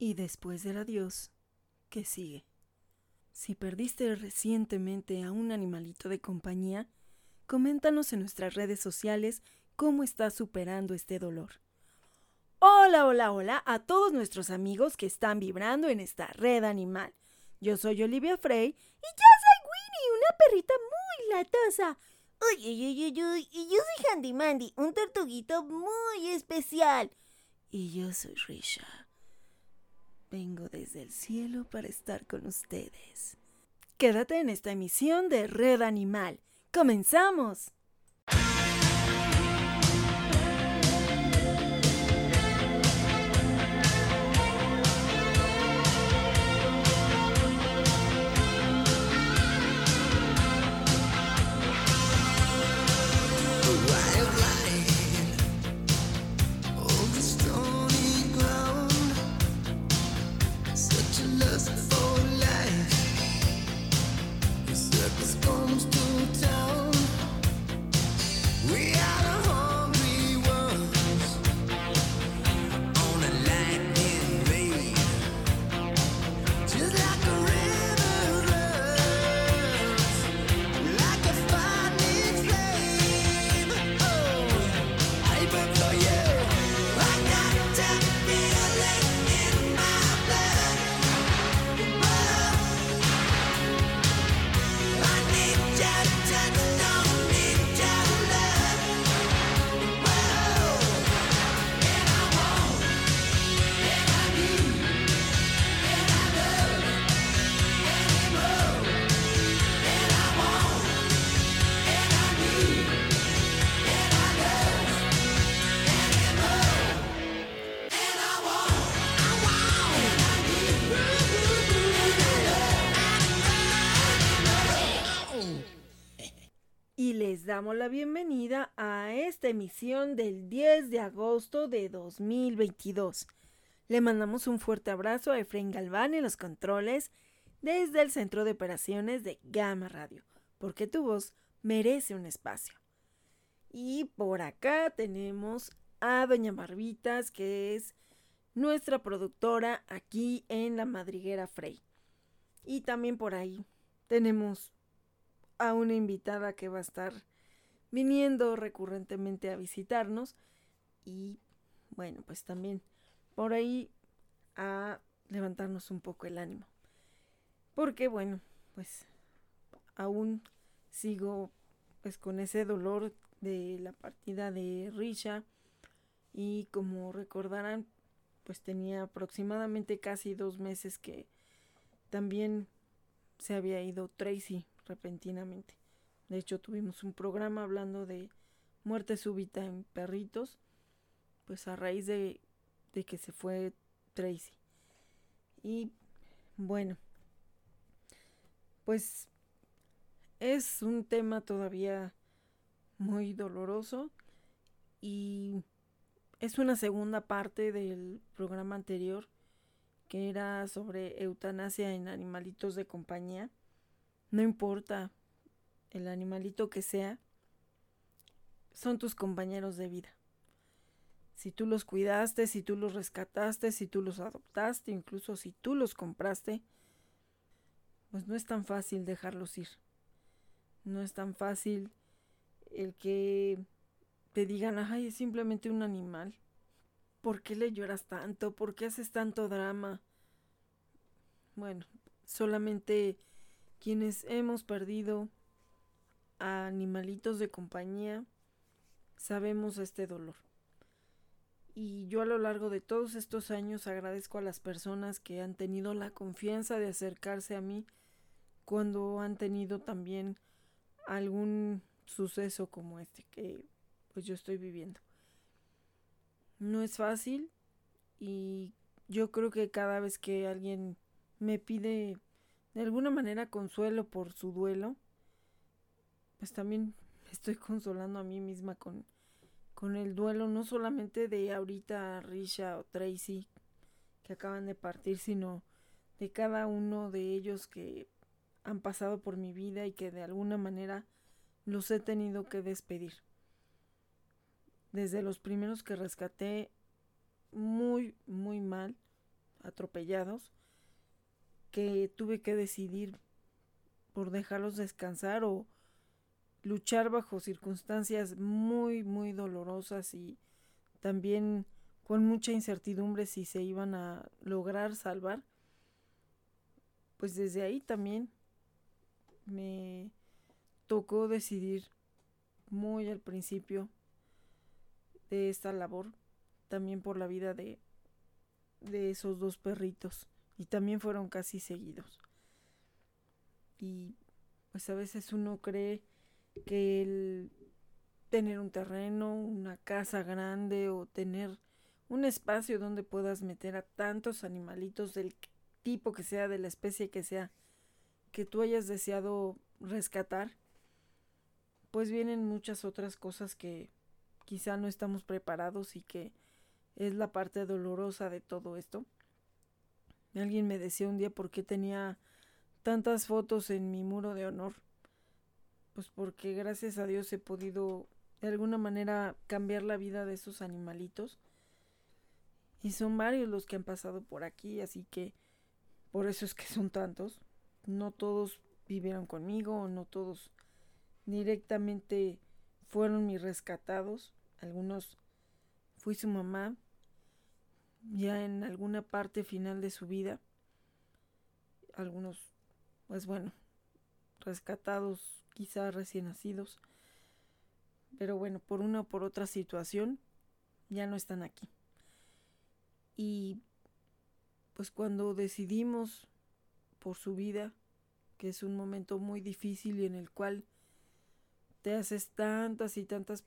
Y después del adiós, ¿qué sigue? Si perdiste recientemente a un animalito de compañía, coméntanos en nuestras redes sociales cómo estás superando este dolor. Hola, hola, hola a todos nuestros amigos que están vibrando en esta red animal. Yo soy Olivia Frey y yo soy Winnie, una perrita muy latosa. Uy, uy, uy, uy, y yo soy Handy Mandy, un tortuguito muy especial. Y yo soy Risha. Vengo desde el cielo para estar con ustedes. Quédate en esta emisión de Red Animal. ¡Comenzamos! Damos la bienvenida a esta emisión del 10 de agosto de 2022. Le mandamos un fuerte abrazo a Efraín Galván en los controles desde el Centro de Operaciones de Gama Radio, porque tu voz merece un espacio. Y por acá tenemos a Doña Barbitas, que es nuestra productora aquí en la Madriguera Frey. Y también por ahí tenemos a una invitada que va a estar viniendo recurrentemente a visitarnos y bueno, pues también por ahí a levantarnos un poco el ánimo. Porque bueno, pues aún sigo pues con ese dolor de la partida de Risha y como recordarán pues tenía aproximadamente casi dos meses que también se había ido Tracy repentinamente. De hecho, tuvimos un programa hablando de muerte súbita en perritos, pues a raíz de, de que se fue Tracy. Y bueno, pues es un tema todavía muy doloroso y es una segunda parte del programa anterior que era sobre eutanasia en animalitos de compañía. No importa el animalito que sea, son tus compañeros de vida. Si tú los cuidaste, si tú los rescataste, si tú los adoptaste, incluso si tú los compraste, pues no es tan fácil dejarlos ir. No es tan fácil el que te digan, ay, es simplemente un animal. ¿Por qué le lloras tanto? ¿Por qué haces tanto drama? Bueno, solamente quienes hemos perdido a animalitos de compañía, sabemos este dolor. Y yo a lo largo de todos estos años agradezco a las personas que han tenido la confianza de acercarse a mí cuando han tenido también algún suceso como este que pues yo estoy viviendo. No es fácil y yo creo que cada vez que alguien me pide de alguna manera consuelo por su duelo, pues también estoy consolando a mí misma con, con el duelo, no solamente de ahorita Risha o Tracy que acaban de partir, sino de cada uno de ellos que han pasado por mi vida y que de alguna manera los he tenido que despedir. Desde los primeros que rescaté muy, muy mal, atropellados que tuve que decidir por dejarlos descansar o luchar bajo circunstancias muy, muy dolorosas y también con mucha incertidumbre si se iban a lograr salvar, pues desde ahí también me tocó decidir muy al principio de esta labor, también por la vida de, de esos dos perritos, y también fueron casi seguidos. Y pues a veces uno cree que el tener un terreno, una casa grande o tener un espacio donde puedas meter a tantos animalitos del tipo que sea, de la especie que sea, que tú hayas deseado rescatar, pues vienen muchas otras cosas que quizá no estamos preparados y que es la parte dolorosa de todo esto. Alguien me decía un día por qué tenía tantas fotos en mi muro de honor. Pues porque gracias a Dios he podido de alguna manera cambiar la vida de esos animalitos. Y son varios los que han pasado por aquí, así que por eso es que son tantos. No todos vivieron conmigo, no todos directamente fueron mis rescatados. Algunos fui su mamá, ya en alguna parte final de su vida. Algunos, pues bueno, rescatados, quizá recién nacidos. Pero bueno, por una o por otra situación, ya no están aquí. Y pues cuando decidimos por su vida, que es un momento muy difícil y en el cual te haces tantas y tantas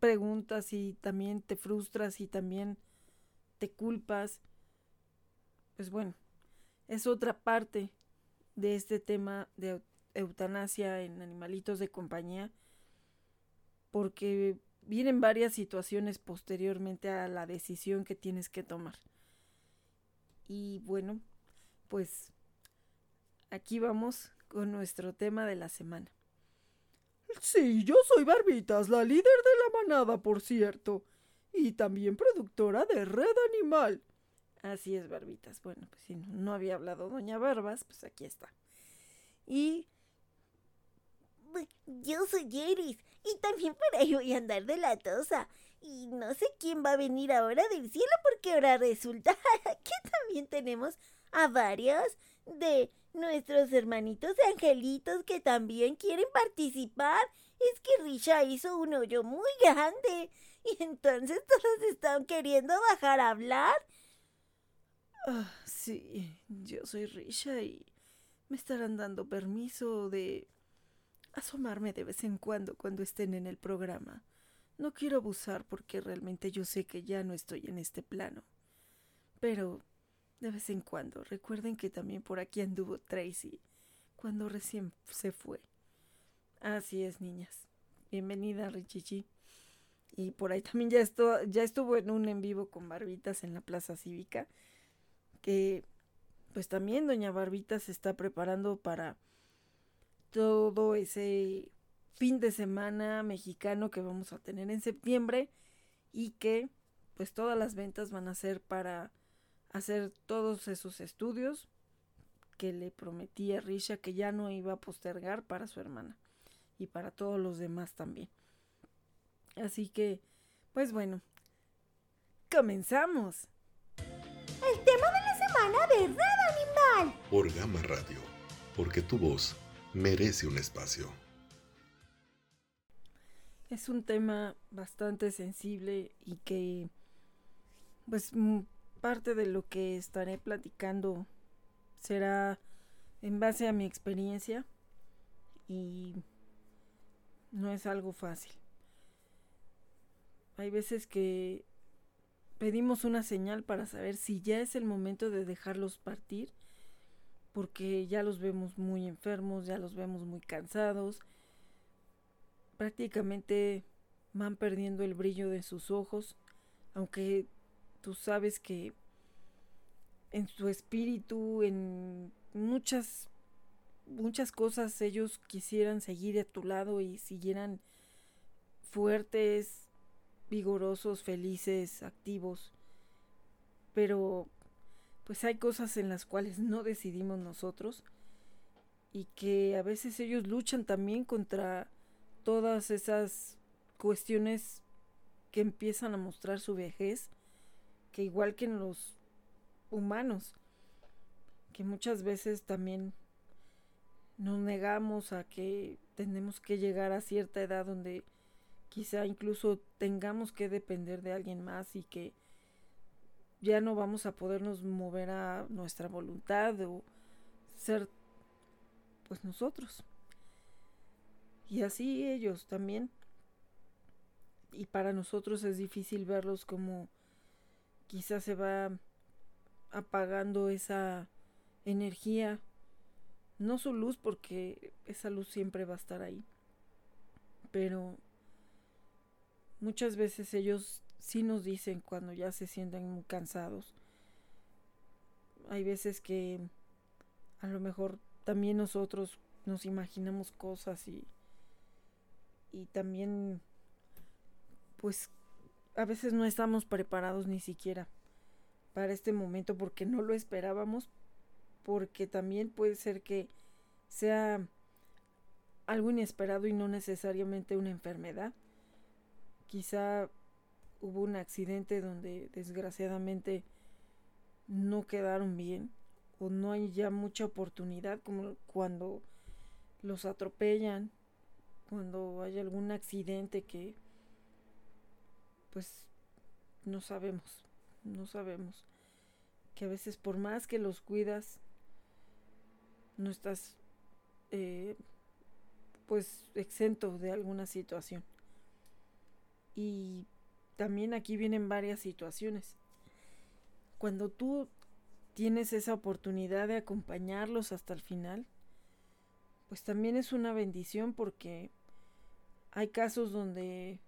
preguntas y también te frustras y también te culpas, pues bueno, es otra parte de este tema de eutanasia en animalitos de compañía, porque vienen varias situaciones posteriormente a la decisión que tienes que tomar. Y bueno, pues aquí vamos con nuestro tema de la semana. Sí, yo soy Barbitas, la líder de la manada, por cierto, y también productora de Red Animal. Así es, Barbitas. Bueno, pues si no, había hablado Doña Barbas, pues aquí está. Y yo soy Jeris y también por ahí voy a andar de la tosa. Y no sé quién va a venir ahora del cielo porque ahora resulta que también tenemos a varios de nuestros hermanitos angelitos que también quieren participar. Es que Risha hizo un hoyo muy grande y entonces todos están queriendo bajar a hablar. Ah, sí, yo soy Risha y me estarán dando permiso de asomarme de vez en cuando cuando estén en el programa. No quiero abusar porque realmente yo sé que ya no estoy en este plano. Pero de vez en cuando, recuerden que también por aquí anduvo Tracy cuando recién se fue. Así es, niñas. Bienvenida, Richichi. Y por ahí también ya, estuvo, ya estuvo en un en vivo con Barbitas en la Plaza Cívica. Que pues también Doña Barbitas se está preparando para todo ese fin de semana mexicano que vamos a tener en septiembre y que pues todas las ventas van a ser para hacer todos esos estudios que le prometí a Risha que ya no iba a postergar para su hermana y para todos los demás también. Así que, pues bueno, comenzamos. El tema de la semana, ¿verdad, animal? Por Gama Radio, porque tu voz merece un espacio. Es un tema bastante sensible y que, pues, parte de lo que estaré platicando será en base a mi experiencia y no es algo fácil. Hay veces que pedimos una señal para saber si ya es el momento de dejarlos partir, porque ya los vemos muy enfermos, ya los vemos muy cansados, prácticamente van perdiendo el brillo de sus ojos, aunque tú sabes que en su espíritu, en muchas muchas cosas ellos quisieran seguir a tu lado y siguieran fuertes, vigorosos, felices, activos. Pero pues hay cosas en las cuales no decidimos nosotros y que a veces ellos luchan también contra todas esas cuestiones que empiezan a mostrar su vejez, que igual que en los humanos, que muchas veces también nos negamos a que tenemos que llegar a cierta edad donde quizá incluso tengamos que depender de alguien más y que ya no vamos a podernos mover a nuestra voluntad o ser pues nosotros. Y así ellos también. Y para nosotros es difícil verlos como quizás se va apagando esa energía. No su luz porque esa luz siempre va a estar ahí. Pero muchas veces ellos sí nos dicen cuando ya se sienten muy cansados. Hay veces que a lo mejor también nosotros nos imaginamos cosas y, y también pues a veces no estamos preparados ni siquiera para este momento porque no lo esperábamos, porque también puede ser que sea algo inesperado y no necesariamente una enfermedad. Quizá hubo un accidente donde desgraciadamente no quedaron bien o no hay ya mucha oportunidad como cuando los atropellan, cuando hay algún accidente que pues no sabemos, no sabemos. Que a veces por más que los cuidas no estás eh, pues exento de alguna situación. Y también aquí vienen varias situaciones. Cuando tú tienes esa oportunidad de acompañarlos hasta el final, pues también es una bendición porque hay casos donde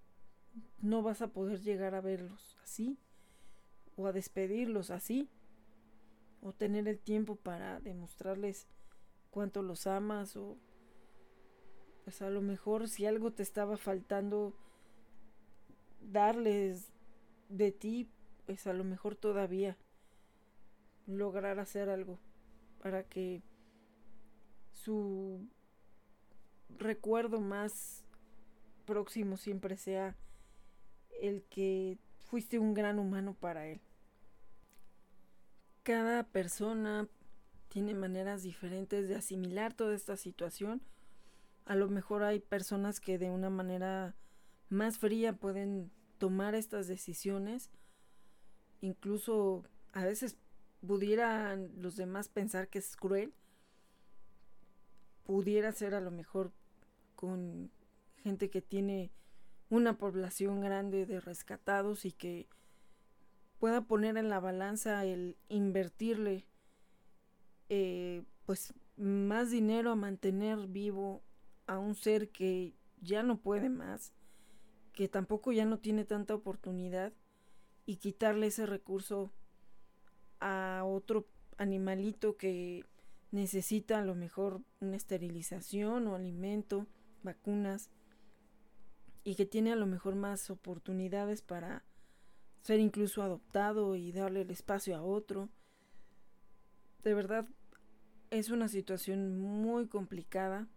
no vas a poder llegar a verlos así, o a despedirlos así, o tener el tiempo para demostrarles cuánto los amas, o pues a lo mejor si algo te estaba faltando, darles de ti, pues a lo mejor todavía lograr hacer algo para que su recuerdo más próximo siempre sea el que fuiste un gran humano para él. Cada persona tiene maneras diferentes de asimilar toda esta situación. A lo mejor hay personas que de una manera más fría pueden tomar estas decisiones. Incluso a veces pudieran los demás pensar que es cruel, pudiera ser a lo mejor con gente que tiene una población grande de rescatados y que pueda poner en la balanza el invertirle eh, pues más dinero a mantener vivo a un ser que ya no puede más, que tampoco ya no tiene tanta oportunidad y quitarle ese recurso a otro animalito que necesita a lo mejor una esterilización o alimento, vacunas y que tiene a lo mejor más oportunidades para ser incluso adoptado y darle el espacio a otro. De verdad es una situación muy complicada.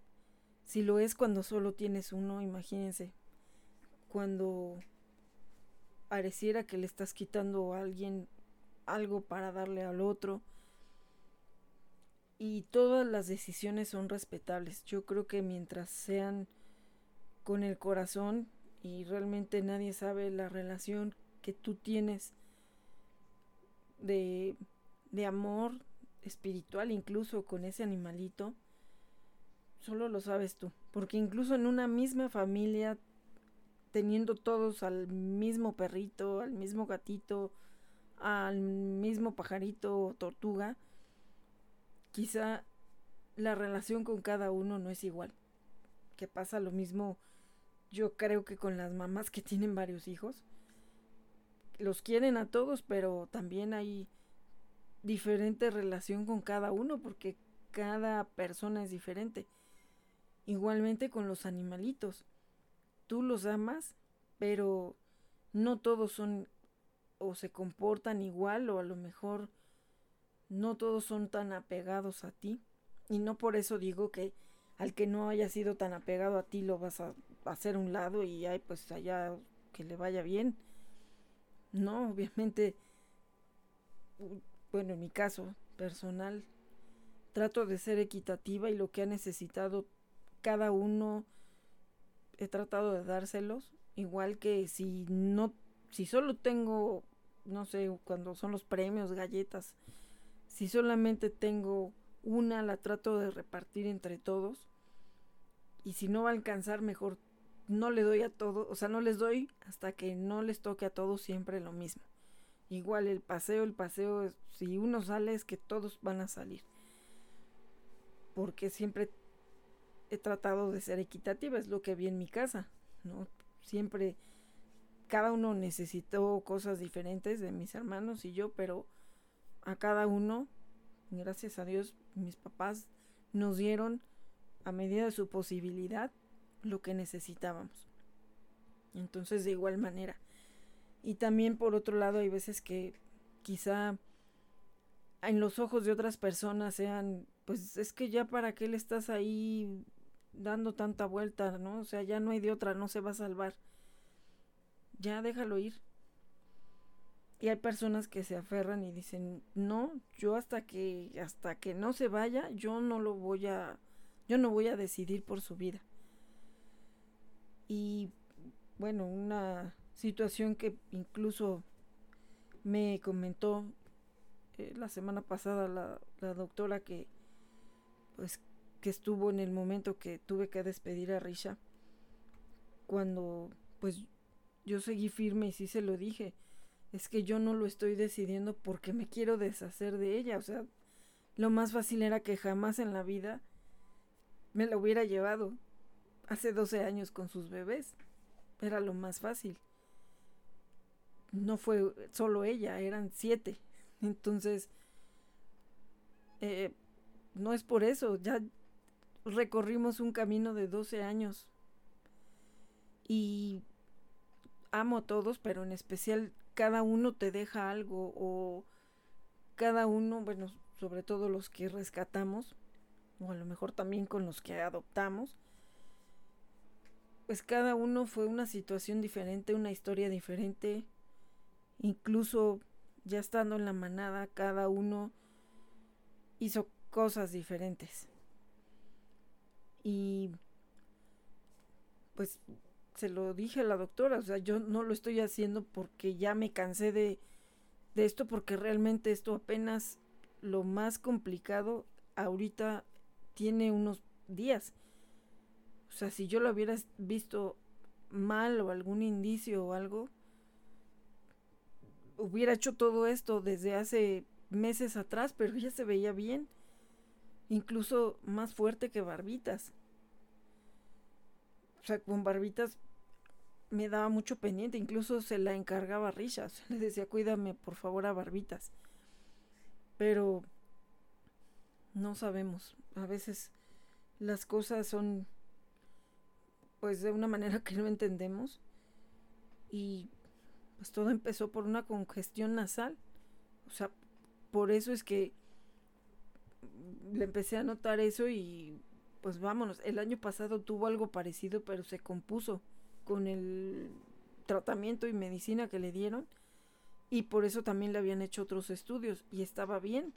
Si lo es cuando solo tienes uno, imagínense. Cuando pareciera que le estás quitando a alguien algo para darle al otro. Y todas las decisiones son respetables. Yo creo que mientras sean con el corazón y realmente nadie sabe la relación que tú tienes de, de amor espiritual incluso con ese animalito, solo lo sabes tú. Porque incluso en una misma familia, teniendo todos al mismo perrito, al mismo gatito, al mismo pajarito o tortuga, quizá la relación con cada uno no es igual. Que pasa lo mismo, yo creo que con las mamás que tienen varios hijos. Los quieren a todos, pero también hay diferente relación con cada uno porque cada persona es diferente. Igualmente con los animalitos. Tú los amas, pero no todos son o se comportan igual o a lo mejor no todos son tan apegados a ti. Y no por eso digo que al que no haya sido tan apegado a ti lo vas a hacer un lado y ay, pues allá que le vaya bien. No, obviamente, bueno, en mi caso personal, trato de ser equitativa y lo que ha necesitado cada uno he tratado de dárselos. Igual que si no, si solo tengo, no sé, cuando son los premios, galletas, si solamente tengo una, la trato de repartir entre todos. Y si no va a alcanzar, mejor no le doy a todos, o sea, no les doy hasta que no les toque a todos siempre lo mismo. Igual el paseo, el paseo, si uno sale es que todos van a salir. Porque siempre he tratado de ser equitativa, es lo que vi en mi casa, ¿no? Siempre cada uno necesitó cosas diferentes de mis hermanos y yo, pero a cada uno, gracias a Dios, mis papás nos dieron a medida de su posibilidad lo que necesitábamos. Entonces, de igual manera. Y también por otro lado, hay veces que quizá en los ojos de otras personas sean, pues es que ya para qué le estás ahí dando tanta vuelta, ¿no? O sea, ya no hay de otra, no se va a salvar. Ya déjalo ir. Y hay personas que se aferran y dicen, "No, yo hasta que hasta que no se vaya, yo no lo voy a yo no voy a decidir por su vida." Y bueno, una situación que incluso me comentó eh, la semana pasada la, la doctora que pues que estuvo en el momento que tuve que despedir a Risha, cuando pues yo seguí firme y sí se lo dije, es que yo no lo estoy decidiendo porque me quiero deshacer de ella, o sea, lo más fácil era que jamás en la vida me la hubiera llevado hace 12 años con sus bebés, era lo más fácil. No fue solo ella, eran siete. Entonces, eh, no es por eso, ya recorrimos un camino de 12 años y amo a todos, pero en especial cada uno te deja algo o cada uno, bueno, sobre todo los que rescatamos, o a lo mejor también con los que adoptamos, pues cada uno fue una situación diferente, una historia diferente, incluso ya estando en la manada, cada uno hizo cosas diferentes. Y pues se lo dije a la doctora, o sea, yo no lo estoy haciendo porque ya me cansé de, de esto, porque realmente esto apenas lo más complicado ahorita tiene unos días. O sea, si yo lo hubiera visto mal o algún indicio o algo, hubiera hecho todo esto desde hace meses atrás, pero ya se veía bien incluso más fuerte que Barbitas. O sea, con Barbitas me daba mucho pendiente, incluso se la encargaba a Richas, le decía, cuídame por favor a Barbitas. Pero no sabemos, a veces las cosas son pues de una manera que no entendemos y pues todo empezó por una congestión nasal. O sea, por eso es que le empecé a notar eso y pues vámonos, el año pasado tuvo algo parecido, pero se compuso con el tratamiento y medicina que le dieron y por eso también le habían hecho otros estudios y estaba bien.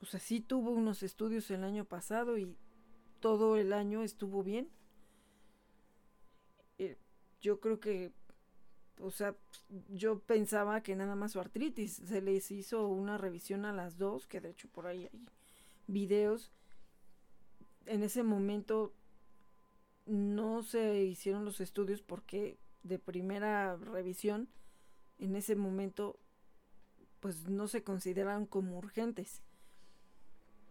O sea, sí tuvo unos estudios el año pasado y todo el año estuvo bien. Eh, yo creo que, o sea, yo pensaba que nada más su artritis. Se les hizo una revisión a las dos, que de hecho por ahí hay videos. En ese momento no se hicieron los estudios porque de primera revisión, en ese momento, pues no se consideraron como urgentes.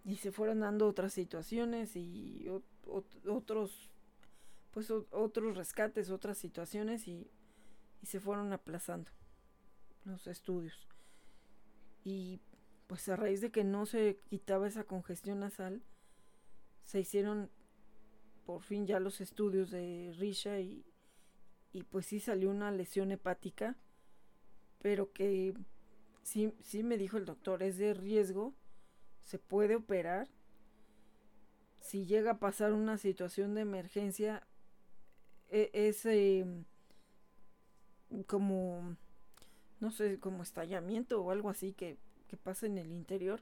Y se fueron dando otras situaciones y otros, pues otros rescates, otras situaciones y, y se fueron aplazando los estudios. Y pues a raíz de que no se quitaba esa congestión nasal, se hicieron por fin ya los estudios de Risha y, y pues sí salió una lesión hepática, pero que sí, sí me dijo el doctor, es de riesgo, se puede operar. Si llega a pasar una situación de emergencia, e, es em, como, no sé, como estallamiento o algo así que, que pasa en el interior,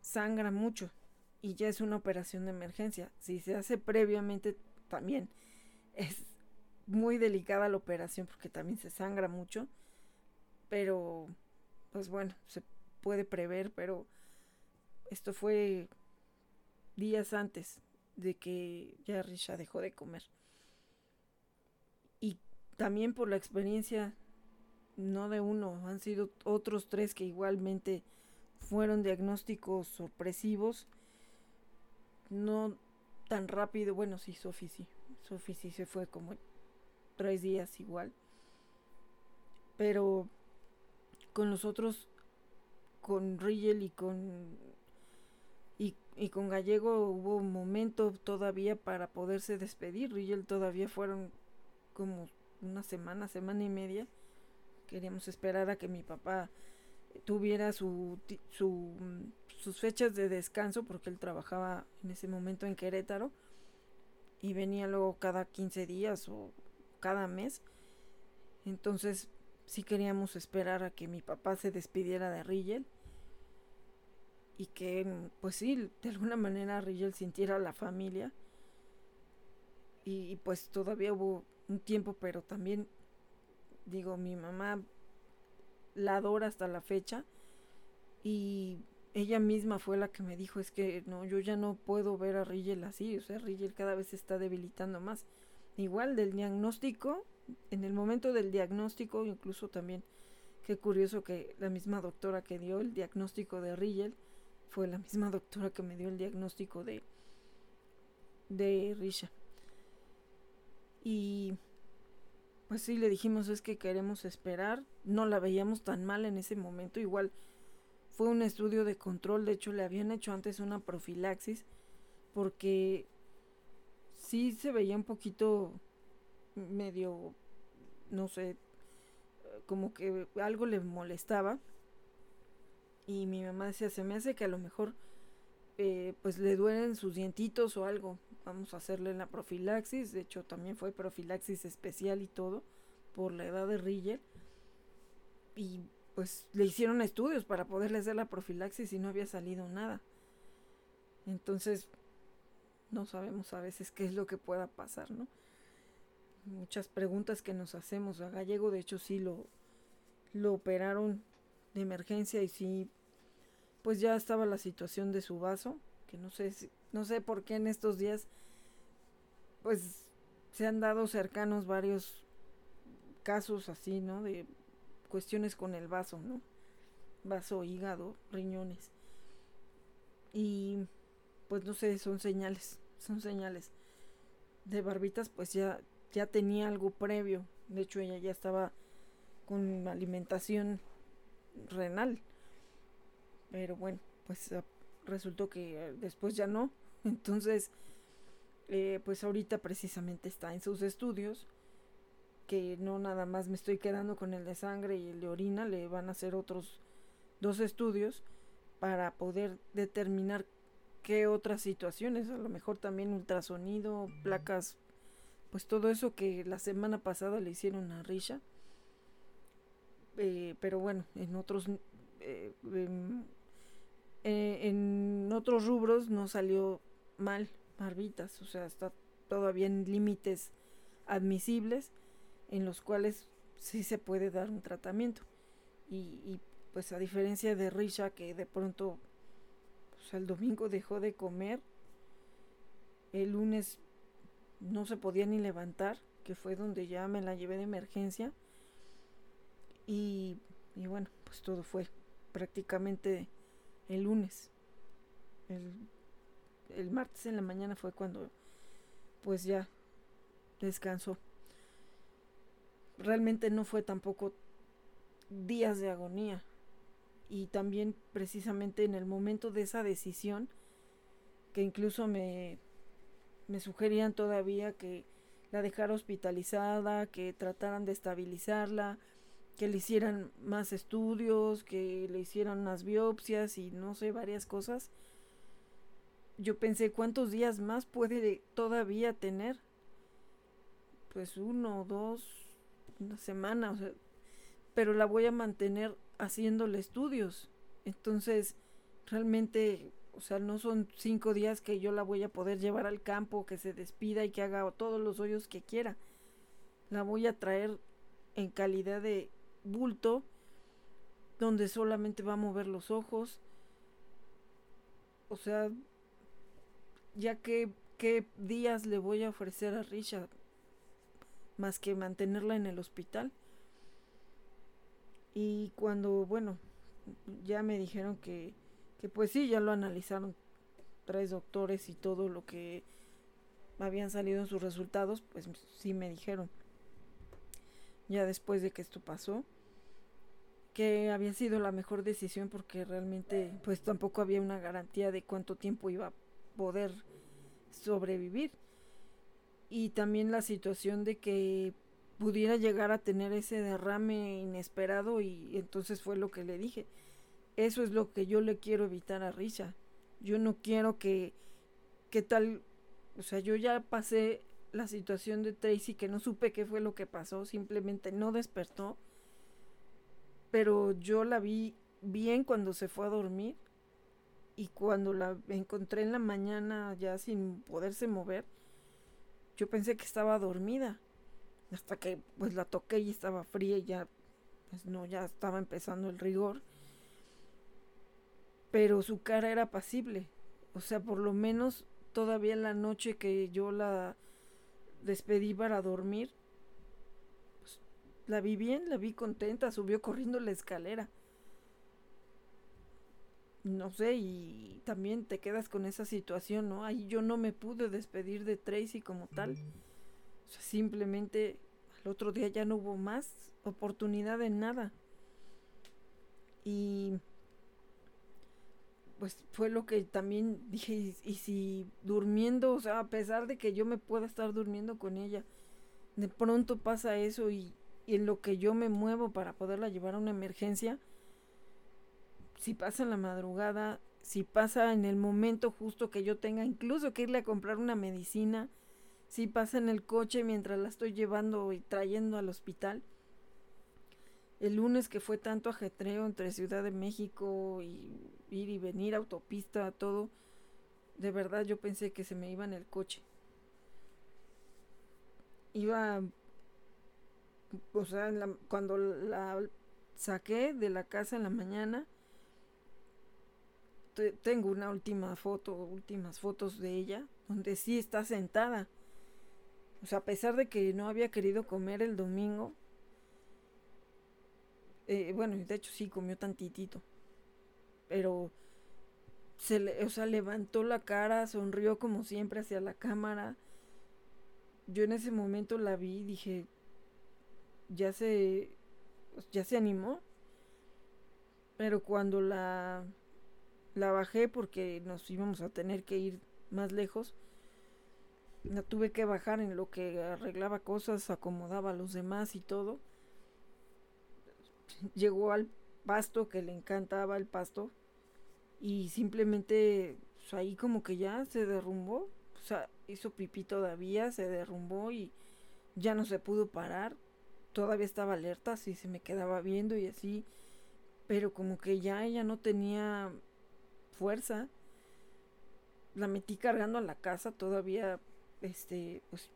sangra mucho y ya es una operación de emergencia. Si se hace previamente, también es muy delicada la operación porque también se sangra mucho, pero pues bueno, se puede prever, pero esto fue días antes de que ya Risha dejó de comer. Y también por la experiencia, no de uno, han sido otros tres que igualmente fueron diagnósticos sorpresivos. No tan rápido, bueno, sí, Sofi sí. Sofi sí se fue como tres días igual. Pero con los otros, con Rigel y con y, con Gallego hubo un momento todavía para poderse despedir. Rigel todavía fueron como una semana, semana y media. Queríamos esperar a que mi papá tuviera su, su, sus fechas de descanso porque él trabajaba en ese momento en Querétaro y venía luego cada 15 días o cada mes. Entonces sí queríamos esperar a que mi papá se despidiera de Rigel y que pues sí, de alguna manera Rigel sintiera la familia. Y, pues todavía hubo un tiempo, pero también digo, mi mamá la adora hasta la fecha y ella misma fue la que me dijo es que no, yo ya no puedo ver a Rigel así, o sea, Rigel cada vez se está debilitando más. Igual del diagnóstico, en el momento del diagnóstico, incluso también, qué curioso que la misma doctora que dio el diagnóstico de Rigel fue la misma doctora que me dio el diagnóstico de, de Risha. Y pues sí, le dijimos es que queremos esperar, no la veíamos tan mal en ese momento, igual fue un estudio de control, de hecho le habían hecho antes una profilaxis, porque sí se veía un poquito medio, no sé, como que algo le molestaba. Y mi mamá decía, se me hace que a lo mejor eh, pues le duelen sus dientitos o algo. Vamos a hacerle la profilaxis. De hecho, también fue profilaxis especial y todo por la edad de Rigel. Y pues le hicieron estudios para poderle hacer la profilaxis y no había salido nada. Entonces, no sabemos a veces qué es lo que pueda pasar, ¿no? muchas preguntas que nos hacemos. A Gallego, de hecho, sí lo, lo operaron de emergencia y sí, pues ya estaba la situación de su vaso, que no sé, no sé por qué en estos días, pues se han dado cercanos varios casos así, ¿no? De cuestiones con el vaso, ¿no? Vaso, hígado, riñones. Y pues no sé, son señales, son señales. De barbitas, pues ya ya tenía algo previo. De hecho, ella ya estaba con alimentación renal. Pero bueno, pues ah, resultó que después ya no. Entonces, eh, pues ahorita precisamente está en sus estudios. Que no nada más me estoy quedando con el de sangre y el de orina. Le van a hacer otros dos estudios para poder determinar qué otras situaciones. A lo mejor también ultrasonido, placas pues todo eso que la semana pasada le hicieron a Risha. Eh, pero bueno, en otros eh, em, eh, en otros rubros no salió mal Barbitas, o sea, está todavía en límites admisibles en los cuales sí se puede dar un tratamiento. Y, pues a diferencia de Risha que de pronto pues, el domingo dejó de comer, el lunes no se podía ni levantar, que fue donde ya me la llevé de emergencia. Y, y bueno, pues todo fue prácticamente el lunes. El, el martes en la mañana fue cuando pues ya descansó. Realmente no fue tampoco días de agonía. Y también precisamente en el momento de esa decisión, que incluso me me sugerían todavía que la dejara hospitalizada, que trataran de estabilizarla, que le hicieran más estudios, que le hicieran unas biopsias y no sé, varias cosas. Yo pensé, ¿cuántos días más puede todavía tener? Pues uno, dos, una semana, o sea, pero la voy a mantener haciéndole estudios. Entonces, realmente, o sea, no son cinco días que yo la voy a poder llevar al campo, que se despida y que haga todos los hoyos que quiera. La voy a traer en calidad de bulto, donde solamente va a mover los ojos. O sea, ya que qué días le voy a ofrecer a Richard más que mantenerla en el hospital. Y cuando, bueno, ya me dijeron que, que pues sí, ya lo analizaron tres doctores y todo lo que habían salido en sus resultados, pues sí me dijeron, ya después de que esto pasó, que había sido la mejor decisión porque realmente pues tampoco había una garantía de cuánto tiempo iba a poder sobrevivir. Y también la situación de que pudiera llegar a tener ese derrame inesperado y entonces fue lo que le dije. Eso es lo que yo le quiero evitar a Risha. Yo no quiero que, que tal, o sea, yo ya pasé la situación de Tracy que no supe qué fue lo que pasó, simplemente no despertó. Pero yo la vi bien cuando se fue a dormir y cuando la encontré en la mañana ya sin poderse mover, yo pensé que estaba dormida hasta que pues la toqué y estaba fría y ya pues no ya estaba empezando el rigor. Pero su cara era pasible o sea por lo menos todavía en la noche que yo la despedí para dormir la vi bien la vi contenta subió corriendo la escalera no sé, y también te quedas con esa situación, ¿no? Ahí yo no me pude despedir de Tracy como tal. O sea, simplemente al otro día ya no hubo más oportunidad de nada. Y pues fue lo que también dije, y, si durmiendo, o sea, a pesar de que yo me pueda estar durmiendo con ella, de pronto pasa eso y, y en lo que yo me muevo para poderla llevar a una emergencia, si pasa en la madrugada, si pasa en el momento justo que yo tenga incluso que irle a comprar una medicina, si pasa en el coche mientras la estoy llevando y trayendo al hospital. El lunes que fue tanto ajetreo entre Ciudad de México y ir y venir, autopista, todo, de verdad yo pensé que se me iba en el coche. Iba, o sea, cuando la saqué de la casa en la mañana, tengo una última foto, últimas fotos de ella, donde sí está sentada. O sea, a pesar de que no había querido comer el domingo, eh, bueno, de hecho sí comió tantitito, pero se le, o sea, levantó la cara, sonrió como siempre hacia la cámara. Yo en ese momento la vi y dije, ya se, ya se animó. Pero cuando la la bajé porque nos íbamos a tener que ir más lejos. La tuve que bajar en lo que arreglaba cosas, acomodaba a los demás y todo. Llegó al pasto que le encantaba el pasto y simplemente pues, ahí como que ya se derrumbó. O sea, hizo pipí todavía, se derrumbó y ya no se pudo parar. Todavía estaba alerta, así se me quedaba viendo y así. Pero como que ya ella no tenía fuerza. La metí cargando a la casa todavía, este, pues,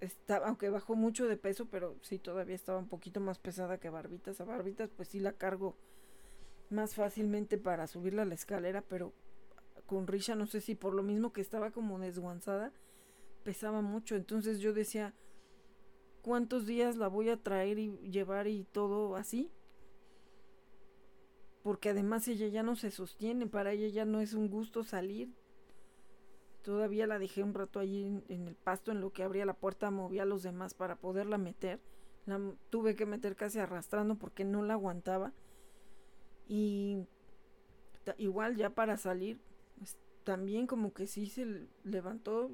estaba, aunque bajó mucho de peso, pero sí todavía estaba un poquito más pesada que Barbitas. A Barbitas pues sí la cargo más fácilmente para subirla a la escalera, pero con Risha no sé si por lo mismo que estaba como desguanzada, pesaba mucho. Entonces yo decía, ¿cuántos días la voy a traer y llevar y todo así? porque además ella ya no se sostiene, para ella ya no es un gusto salir. Todavía la dejé un rato allí en, el pasto en lo que abría la puerta, movía a los demás para poderla meter. La tuve que meter casi arrastrando porque no la aguantaba. Y igual ya para salir, pues, también como que sí se levantó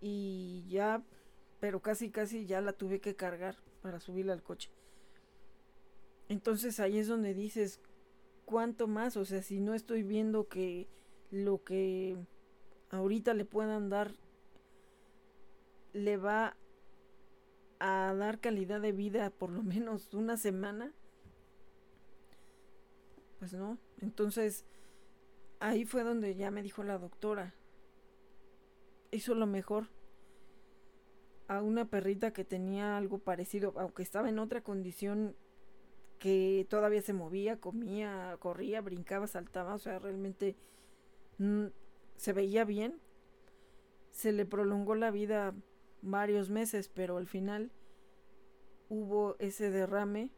y ya, pero casi casi ya la tuve que cargar para subirla al coche. Entonces ahí es donde dices, ¿cuánto más? O sea, si no estoy viendo que lo que ahorita le puedan dar le va a dar calidad de vida por lo menos una semana, pues no. Entonces, ahí fue donde ya me dijo la doctora, hizo lo mejor a una perrita que tenía algo parecido, aunque estaba en otra condición que todavía se movía, comía, corría, brincaba, saltaba, o sea, realmente mm, se veía bien. Se le prolongó la vida varios meses, pero al final hubo ese derrame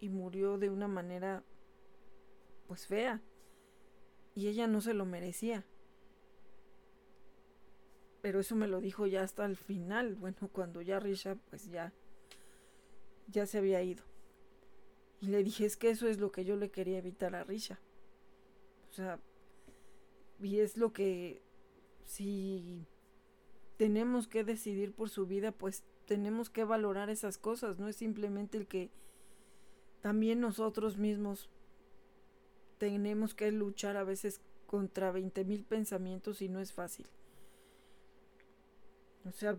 y murió de una manera pues fea. Y ella no se lo merecía. Pero eso me lo dijo ya hasta el final, bueno, cuando ya Risha pues ya ya se había ido. Y le dije, es que eso es lo que yo le quería evitar a Risha. O sea, y es lo que si tenemos que decidir por su vida, pues tenemos que valorar esas cosas, no es simplemente el que también nosotros mismos tenemos que luchar a veces contra 20 mil pensamientos y no es fácil. O sea,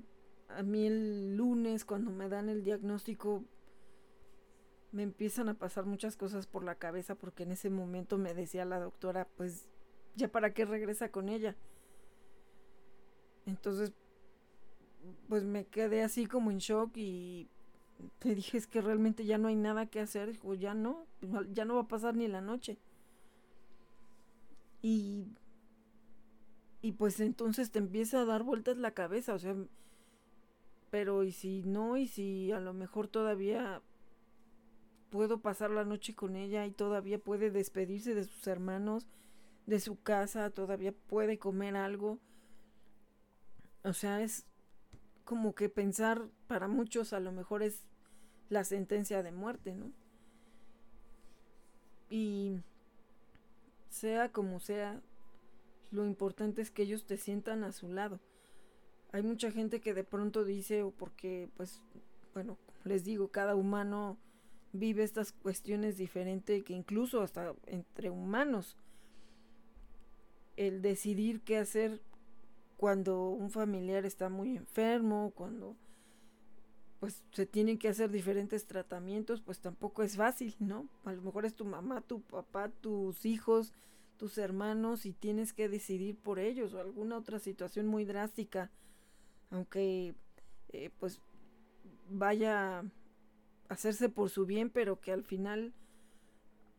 a mí el lunes cuando me dan el diagnóstico me empiezan a pasar muchas cosas por la cabeza porque en ese momento me decía la doctora, pues ya para qué regresa con ella. Entonces, pues me quedé así como en shock y te dije es que realmente ya no hay nada que hacer, dijo, ya no, ya no va a pasar ni la noche. Y y pues entonces te empieza a dar vueltas la cabeza, o sea, pero y si no, y si a lo mejor todavía puedo pasar la noche con ella y todavía puede despedirse de sus hermanos, de su casa, todavía puede comer algo. O sea, es como que pensar para muchos a lo mejor es la sentencia de muerte, ¿no? Y sea como sea, lo importante es que ellos te sientan a su lado. Hay mucha gente que de pronto dice, o porque, pues, bueno, les digo, cada humano vive estas cuestiones diferentes que incluso hasta entre humanos. El decidir qué hacer cuando un familiar está muy enfermo, cuando pues se tienen que hacer diferentes tratamientos, pues tampoco es fácil, ¿no? A lo mejor es tu mamá, tu papá, tus hijos, tus hermanos y tienes que decidir por ellos o alguna otra situación muy drástica, aunque eh, pues vaya hacerse por su bien, pero que al final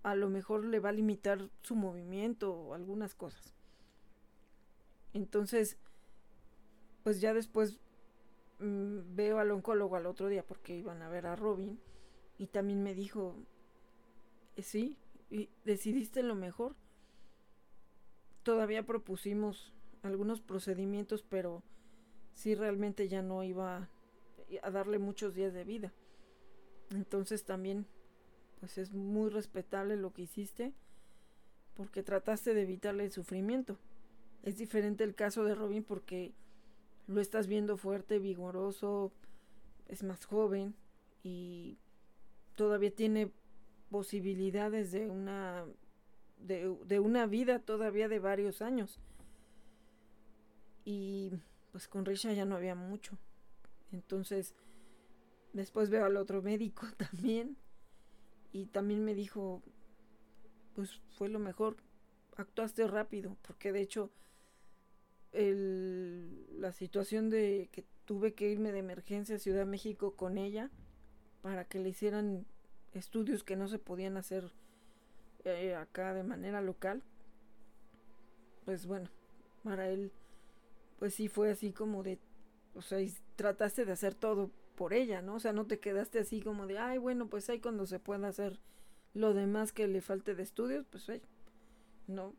a lo mejor le va a limitar su movimiento o algunas cosas. Entonces, pues ya después mm, veo al oncólogo al otro día porque iban a ver a Robin y también me dijo, eh, sí, decidiste lo mejor. Todavía propusimos algunos procedimientos, pero sí realmente ya no iba a darle muchos días de vida. Entonces también, pues es muy respetable lo que hiciste porque trataste de evitarle el sufrimiento. Es diferente el caso de Robin porque lo estás viendo fuerte, vigoroso, es más joven y todavía tiene posibilidades de una de, de, una vida todavía de varios años. Y pues con Risha ya no había mucho. Entonces, Después veo al otro médico también y también me dijo, pues fue lo mejor, actuaste rápido, porque de hecho el, la situación de que tuve que irme de emergencia a Ciudad México con ella para que le hicieran estudios que no se podían hacer eh, acá de manera local, pues bueno, para él, pues sí fue así como de, o sea, trataste de hacer todo por ella, ¿no? O sea, no te quedaste así como de, ay, bueno, pues ahí cuando se pueda hacer lo demás que le falte de estudios, pues ahí, no.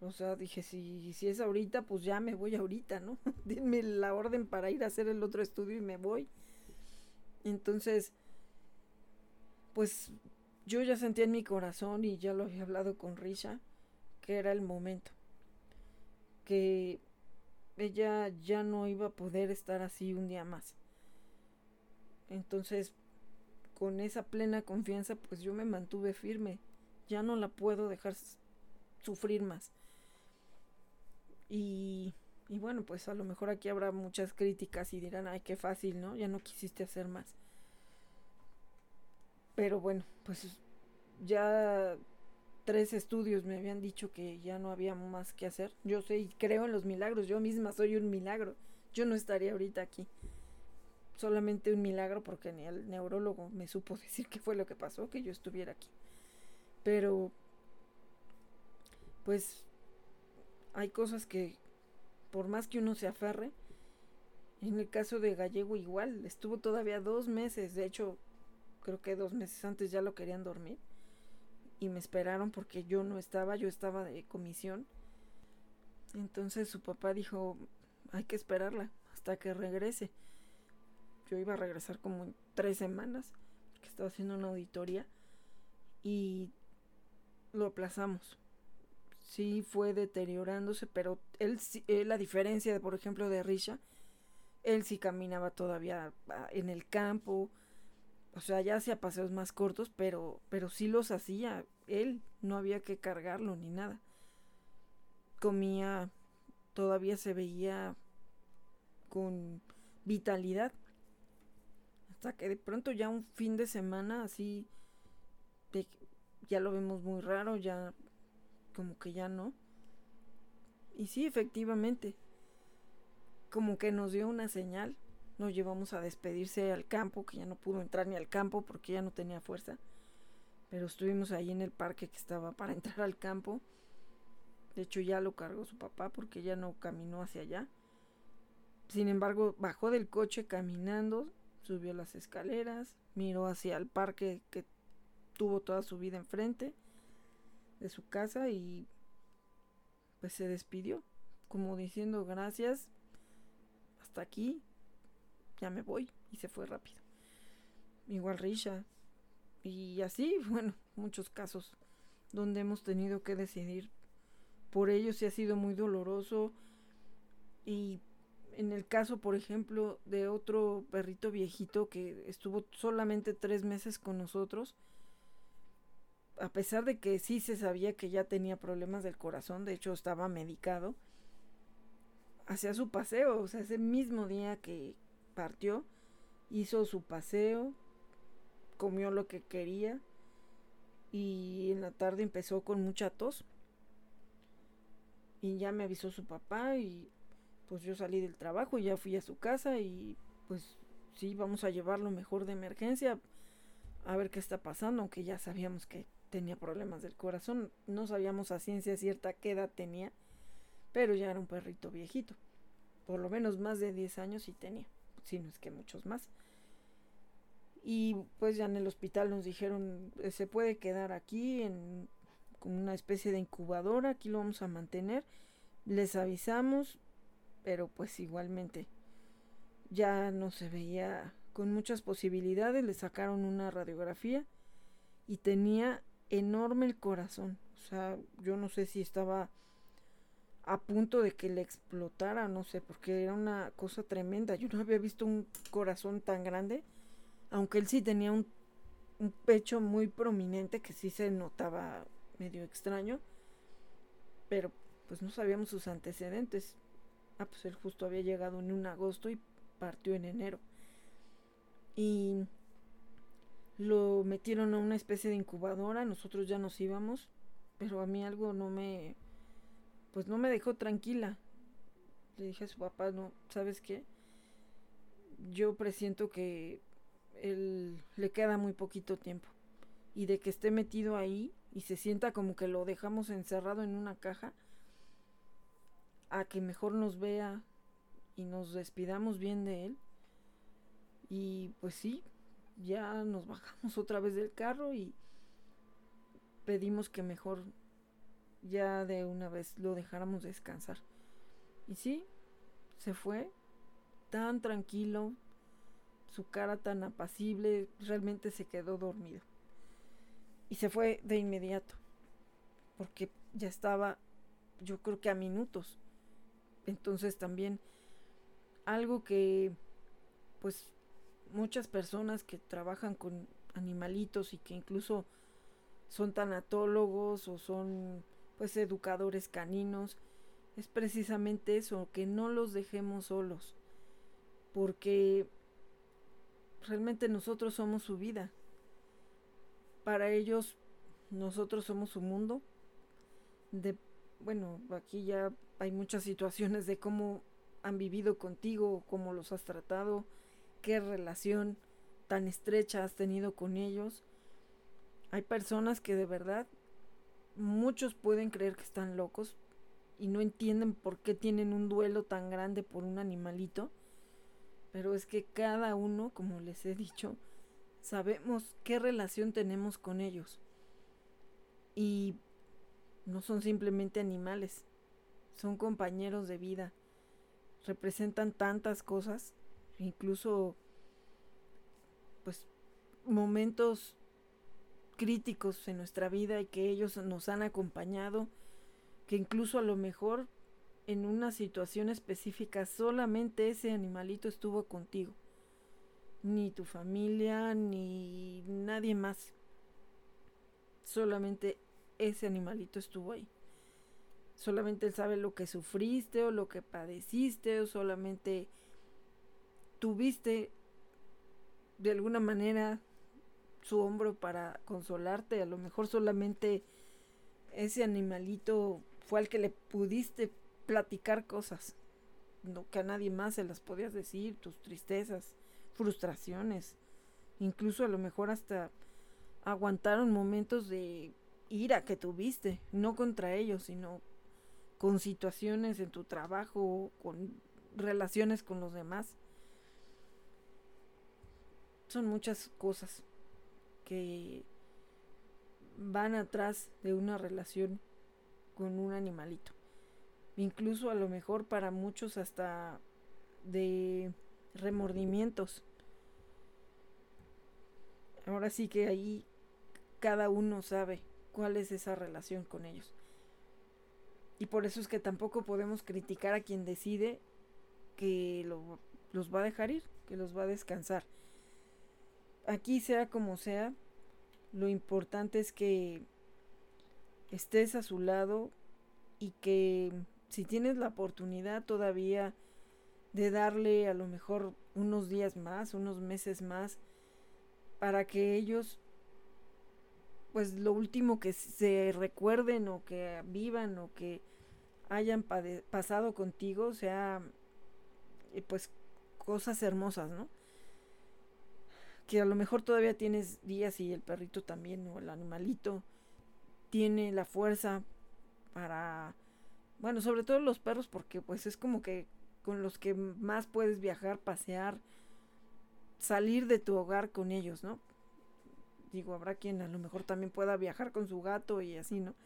O sea, dije, si, si es ahorita, pues ya me voy ahorita, ¿no? Denme la orden para ir a hacer el otro estudio y me voy. Entonces, pues yo ya sentía en mi corazón y ya lo había hablado con Risha, que era el momento. Que ella ya no iba a poder estar así un día más. Entonces, con esa plena confianza, pues yo me mantuve firme. Ya no la puedo dejar sufrir más. Y, y bueno, pues a lo mejor aquí habrá muchas críticas y dirán, ay, qué fácil, ¿no? Ya no quisiste hacer más. Pero bueno, pues ya tres estudios me habían dicho que ya no había más que hacer. Yo sé y creo en los milagros, yo misma soy un milagro. Yo no estaría ahorita aquí. Solamente un milagro porque ni el neurólogo me supo decir qué fue lo que pasó, que yo estuviera aquí. Pero, pues, hay cosas que, por más que uno se aferre, en el caso de Gallego igual, estuvo todavía dos meses, de hecho, creo que dos meses antes ya lo querían dormir y me esperaron porque yo no estaba, yo estaba de comisión. Entonces su papá dijo, hay que esperarla hasta que regrese. Yo iba a regresar como tres semanas, porque estaba haciendo una auditoría y lo aplazamos. Sí fue deteriorándose, pero él, eh, la diferencia por ejemplo, de Risha, él sí caminaba todavía ah, en el campo, o sea, ya hacía paseos más cortos, pero, pero sí los hacía él, no había que cargarlo ni nada. Comía, todavía se veía con vitalidad. Hasta que de pronto ya un fin de semana así, ya lo vemos muy raro, ya como que ya no. Y sí, efectivamente, como que nos dio una señal nos llevamos a despedirse al campo, que ya no pudo entrar ni al campo porque ya no tenía fuerza. Pero estuvimos ahí en el parque que estaba para entrar al campo. De hecho ya lo cargó su papá porque ya no caminó hacia allá. Sin embargo, bajó del coche caminando, subió las escaleras, miró hacia el parque que tuvo toda su vida enfrente de su casa y pues se despidió, como diciendo gracias, hasta aquí, ya me voy y se fue rápido. Igual Risha. Y así, bueno, muchos casos donde hemos tenido que decidir por ellos sí ha sido muy doloroso y en el caso, por ejemplo, de otro perrito viejito que estuvo solamente tres meses con nosotros, a pesar de que sí se sabía que ya tenía problemas del corazón, de hecho estaba medicado, hacía su paseo, o sea, ese mismo día que, partió, hizo su paseo, comió lo que quería y en la tarde empezó con mucha tos. Y ya me avisó su papá y pues yo salí del trabajo y ya fui a su casa y pues sí, vamos a llevarlo mejor de emergencia a ver qué está pasando, aunque ya sabíamos que tenía problemas del corazón, no sabíamos a ciencia cierta qué edad tenía, pero ya era un perrito viejito, por lo menos más de 10 años sí tenía si no es que muchos más. Y pues ya en el hospital nos dijeron, eh, se puede quedar aquí en como una especie de incubadora, aquí lo vamos a mantener. Les avisamos, pero pues igualmente ya no se veía con muchas posibilidades, le sacaron una radiografía y tenía enorme el corazón. O sea, yo no sé si estaba a punto de que le explotara, no sé, porque era una cosa tremenda. Yo no había visto un corazón tan grande, aunque él sí tenía un, un pecho muy prominente que sí se notaba medio extraño, pero pues no sabíamos sus antecedentes. Ah, pues él justo había llegado en un agosto y partió en enero. Y lo metieron a una especie de incubadora, nosotros ya nos íbamos, pero a mí algo no me pues no me dejó tranquila. Le dije a su papá, no, ¿sabes qué? Yo presiento que él le queda muy poquito tiempo. Y de que esté metido ahí y se sienta como que lo dejamos encerrado en una caja, a que mejor nos vea y nos despidamos bien de él. Y pues sí, ya nos bajamos otra vez del carro y pedimos que mejor ya de una vez lo dejáramos descansar. Y sí, se fue tan tranquilo, su cara tan apacible, realmente se quedó dormido. Y se fue de inmediato, porque ya estaba, yo creo que a minutos. Entonces también algo que, pues, muchas personas que trabajan con animalitos y que incluso son tanatólogos o son pues educadores caninos, es precisamente eso, que no los dejemos solos, porque realmente nosotros somos su vida. Para ellos nosotros somos su mundo. De bueno, aquí ya hay muchas situaciones de cómo han vivido contigo, cómo los has tratado, qué relación tan estrecha has tenido con ellos. Hay personas que de verdad muchos pueden creer que están locos y no entienden por qué tienen un duelo tan grande por un animalito. Pero es que cada uno, como les he dicho, sabemos qué relación tenemos con ellos. Y no son simplemente animales, son compañeros de vida. Representan tantas cosas, incluso pues momentos críticos en nuestra vida y que ellos nos han acompañado, que incluso a lo mejor en una situación específica solamente ese animalito estuvo contigo. Ni tu familia, ni nadie más. Solamente ese animalito estuvo ahí. Solamente él sabe lo que sufriste o lo que padeciste o solamente tuviste de alguna manera su hombro para consolarte. A lo mejor solamente ese animalito fue al que le pudiste platicar cosas. No, que a nadie más se las podías decir, tus tristezas, frustraciones. Incluso a lo mejor hasta aguantaron momentos de ira que tuviste, no contra ellos, sino con situaciones en tu trabajo, con relaciones con los demás. Son muchas cosas que van atrás de una relación con un animalito. Incluso a lo mejor para muchos hasta de remordimientos. Ahora sí que ahí cada uno sabe cuál es esa relación con ellos. Y por eso es que tampoco podemos criticar a quien decide que los va a dejar ir, que los va a descansar. Aquí sea como sea, lo importante es que estés a su lado y que si tienes la oportunidad todavía de darle a lo mejor unos días más, unos meses más, para que ellos pues lo último que se recuerden o que vivan o que hayan pasado contigo sea eh, pues cosas hermosas, ¿no? Que a lo mejor todavía tienes días y el perrito también o el animalito tiene la fuerza para bueno, sobre todo los perros porque pues es como que con los que más puedes viajar, pasear, salir de tu hogar con ellos, ¿no? Digo, habrá quien a lo mejor también pueda viajar con su gato y así, ¿no?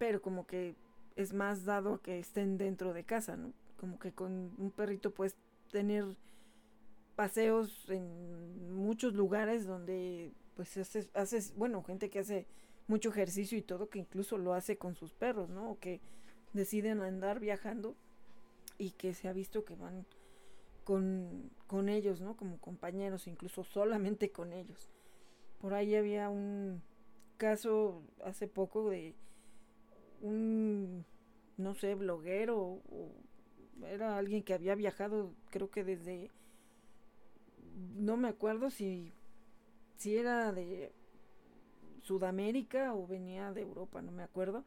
Pero como que es más dado que estén dentro de casa, ¿no? Como que con un perrito puedes tener paseos en muchos lugares donde pues haces, haces, bueno, gente que hace mucho ejercicio y todo, que incluso lo hace con sus perros, ¿no? O que deciden andar viajando y que se ha visto que van con, con ellos, ¿no? Como compañeros, incluso solamente con ellos. Por ahí había un caso hace poco de un, no sé, bloguero o era alguien que había viajado, creo que desde, no me acuerdo si, si era de Sudamérica o venía de Europa, no me acuerdo,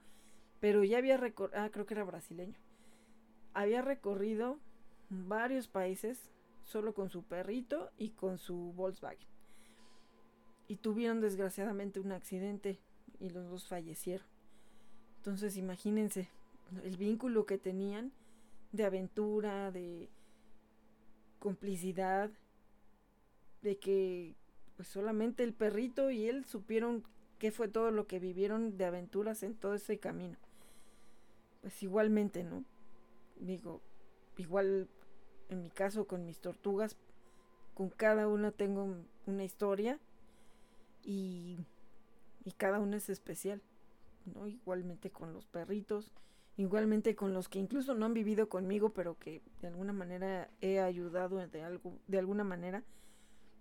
pero ya había recorrido, ah, creo que era brasileño, había recorrido varios países solo con su perrito y con su Volkswagen y tuvieron desgraciadamente un accidente y los dos fallecieron. Entonces imagínense el vínculo que tenían de aventura, de complicidad, de que pues solamente el perrito y él supieron qué fue todo lo que vivieron de aventuras en todo ese camino. Pues igualmente, ¿no? Digo, igual en mi caso con mis tortugas, con cada una tengo una historia y, cada uno es especial, ¿no? Igualmente con los perritos, igualmente con los que incluso no han vivido conmigo, pero que de alguna manera he ayudado de algo, de alguna manera,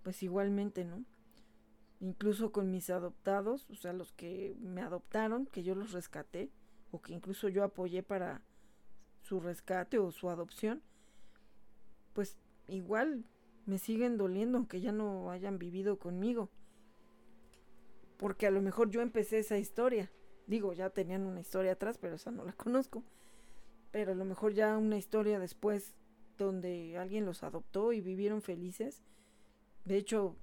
pues igualmente, ¿no? incluso con mis adoptados, o sea, los que me adoptaron, que yo los rescaté, o que incluso yo apoyé para su rescate o su adopción, pues igual me siguen doliendo aunque ya no hayan vivido conmigo. Porque a lo mejor yo empecé esa historia. Digo, ya tenían una historia atrás, pero esa no la conozco. Pero a lo mejor ya una historia después donde alguien los adoptó y vivieron felices. De hecho,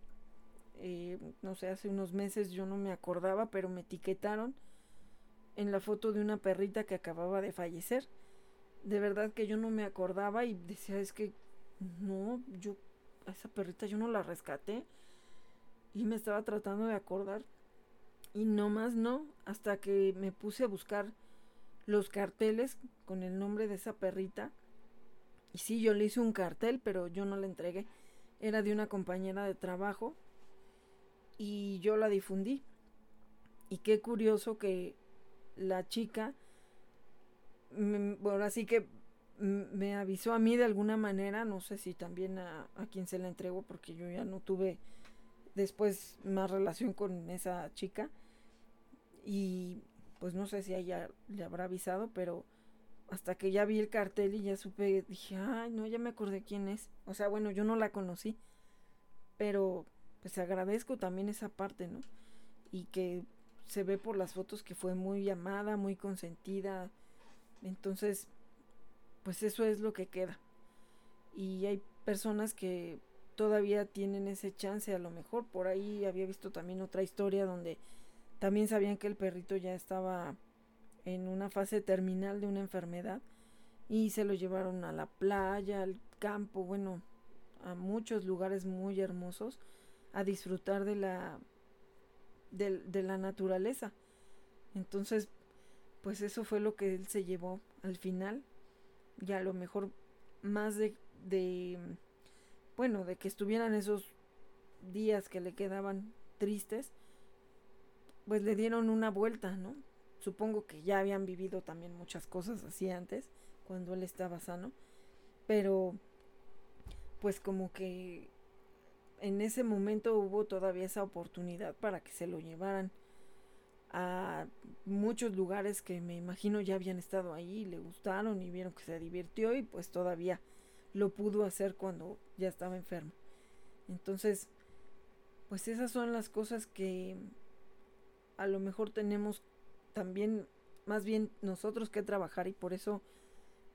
eh, no sé, hace unos meses yo no me acordaba, pero me etiquetaron en la foto de una perrita que acababa de fallecer. De verdad que yo no me acordaba y decía, es que no, yo, a esa perrita yo no la rescaté. Y me estaba tratando de acordar. Y no más no, hasta que me puse a buscar los carteles con el nombre de esa perrita. Y sí, yo le hice un cartel, pero yo no le entregué. Era de una compañera de trabajo. Y yo la difundí. Y qué curioso que la chica, bueno, así que me avisó a mí de alguna manera, no sé si también a, a quien se la entregó, porque yo ya no tuve después más relación con esa chica. Y pues no sé si a ella le habrá avisado, pero hasta que ya vi el cartel y ya supe, dije, ay, no, ya me acordé quién es. O sea, bueno, yo no la conocí, pero pues agradezco también esa parte, ¿no? Y que se ve por las fotos que fue muy amada, muy consentida. Entonces, pues eso es lo que queda. Y hay personas que todavía tienen ese chance, a lo mejor por ahí había visto también otra historia donde también sabían que el perrito ya estaba en una fase terminal de una enfermedad y se lo llevaron a la playa, al campo, bueno, a muchos lugares muy hermosos a disfrutar de la de, la naturaleza. Entonces, pues eso fue lo que él se llevó al final. Y a lo mejor más de, de, bueno, de que estuvieran esos días que le quedaban tristes, pues le dieron una vuelta, ¿no? Supongo que ya habían vivido también muchas cosas así antes, cuando él estaba sano, pero pues como que en ese momento hubo todavía esa oportunidad para que se lo llevaran a muchos lugares que me imagino ya habían estado ahí, le gustaron y vieron que se divirtió y pues todavía lo pudo hacer cuando ya estaba enfermo. Entonces, pues esas son las cosas que a lo mejor tenemos también, más bien nosotros que trabajar y por eso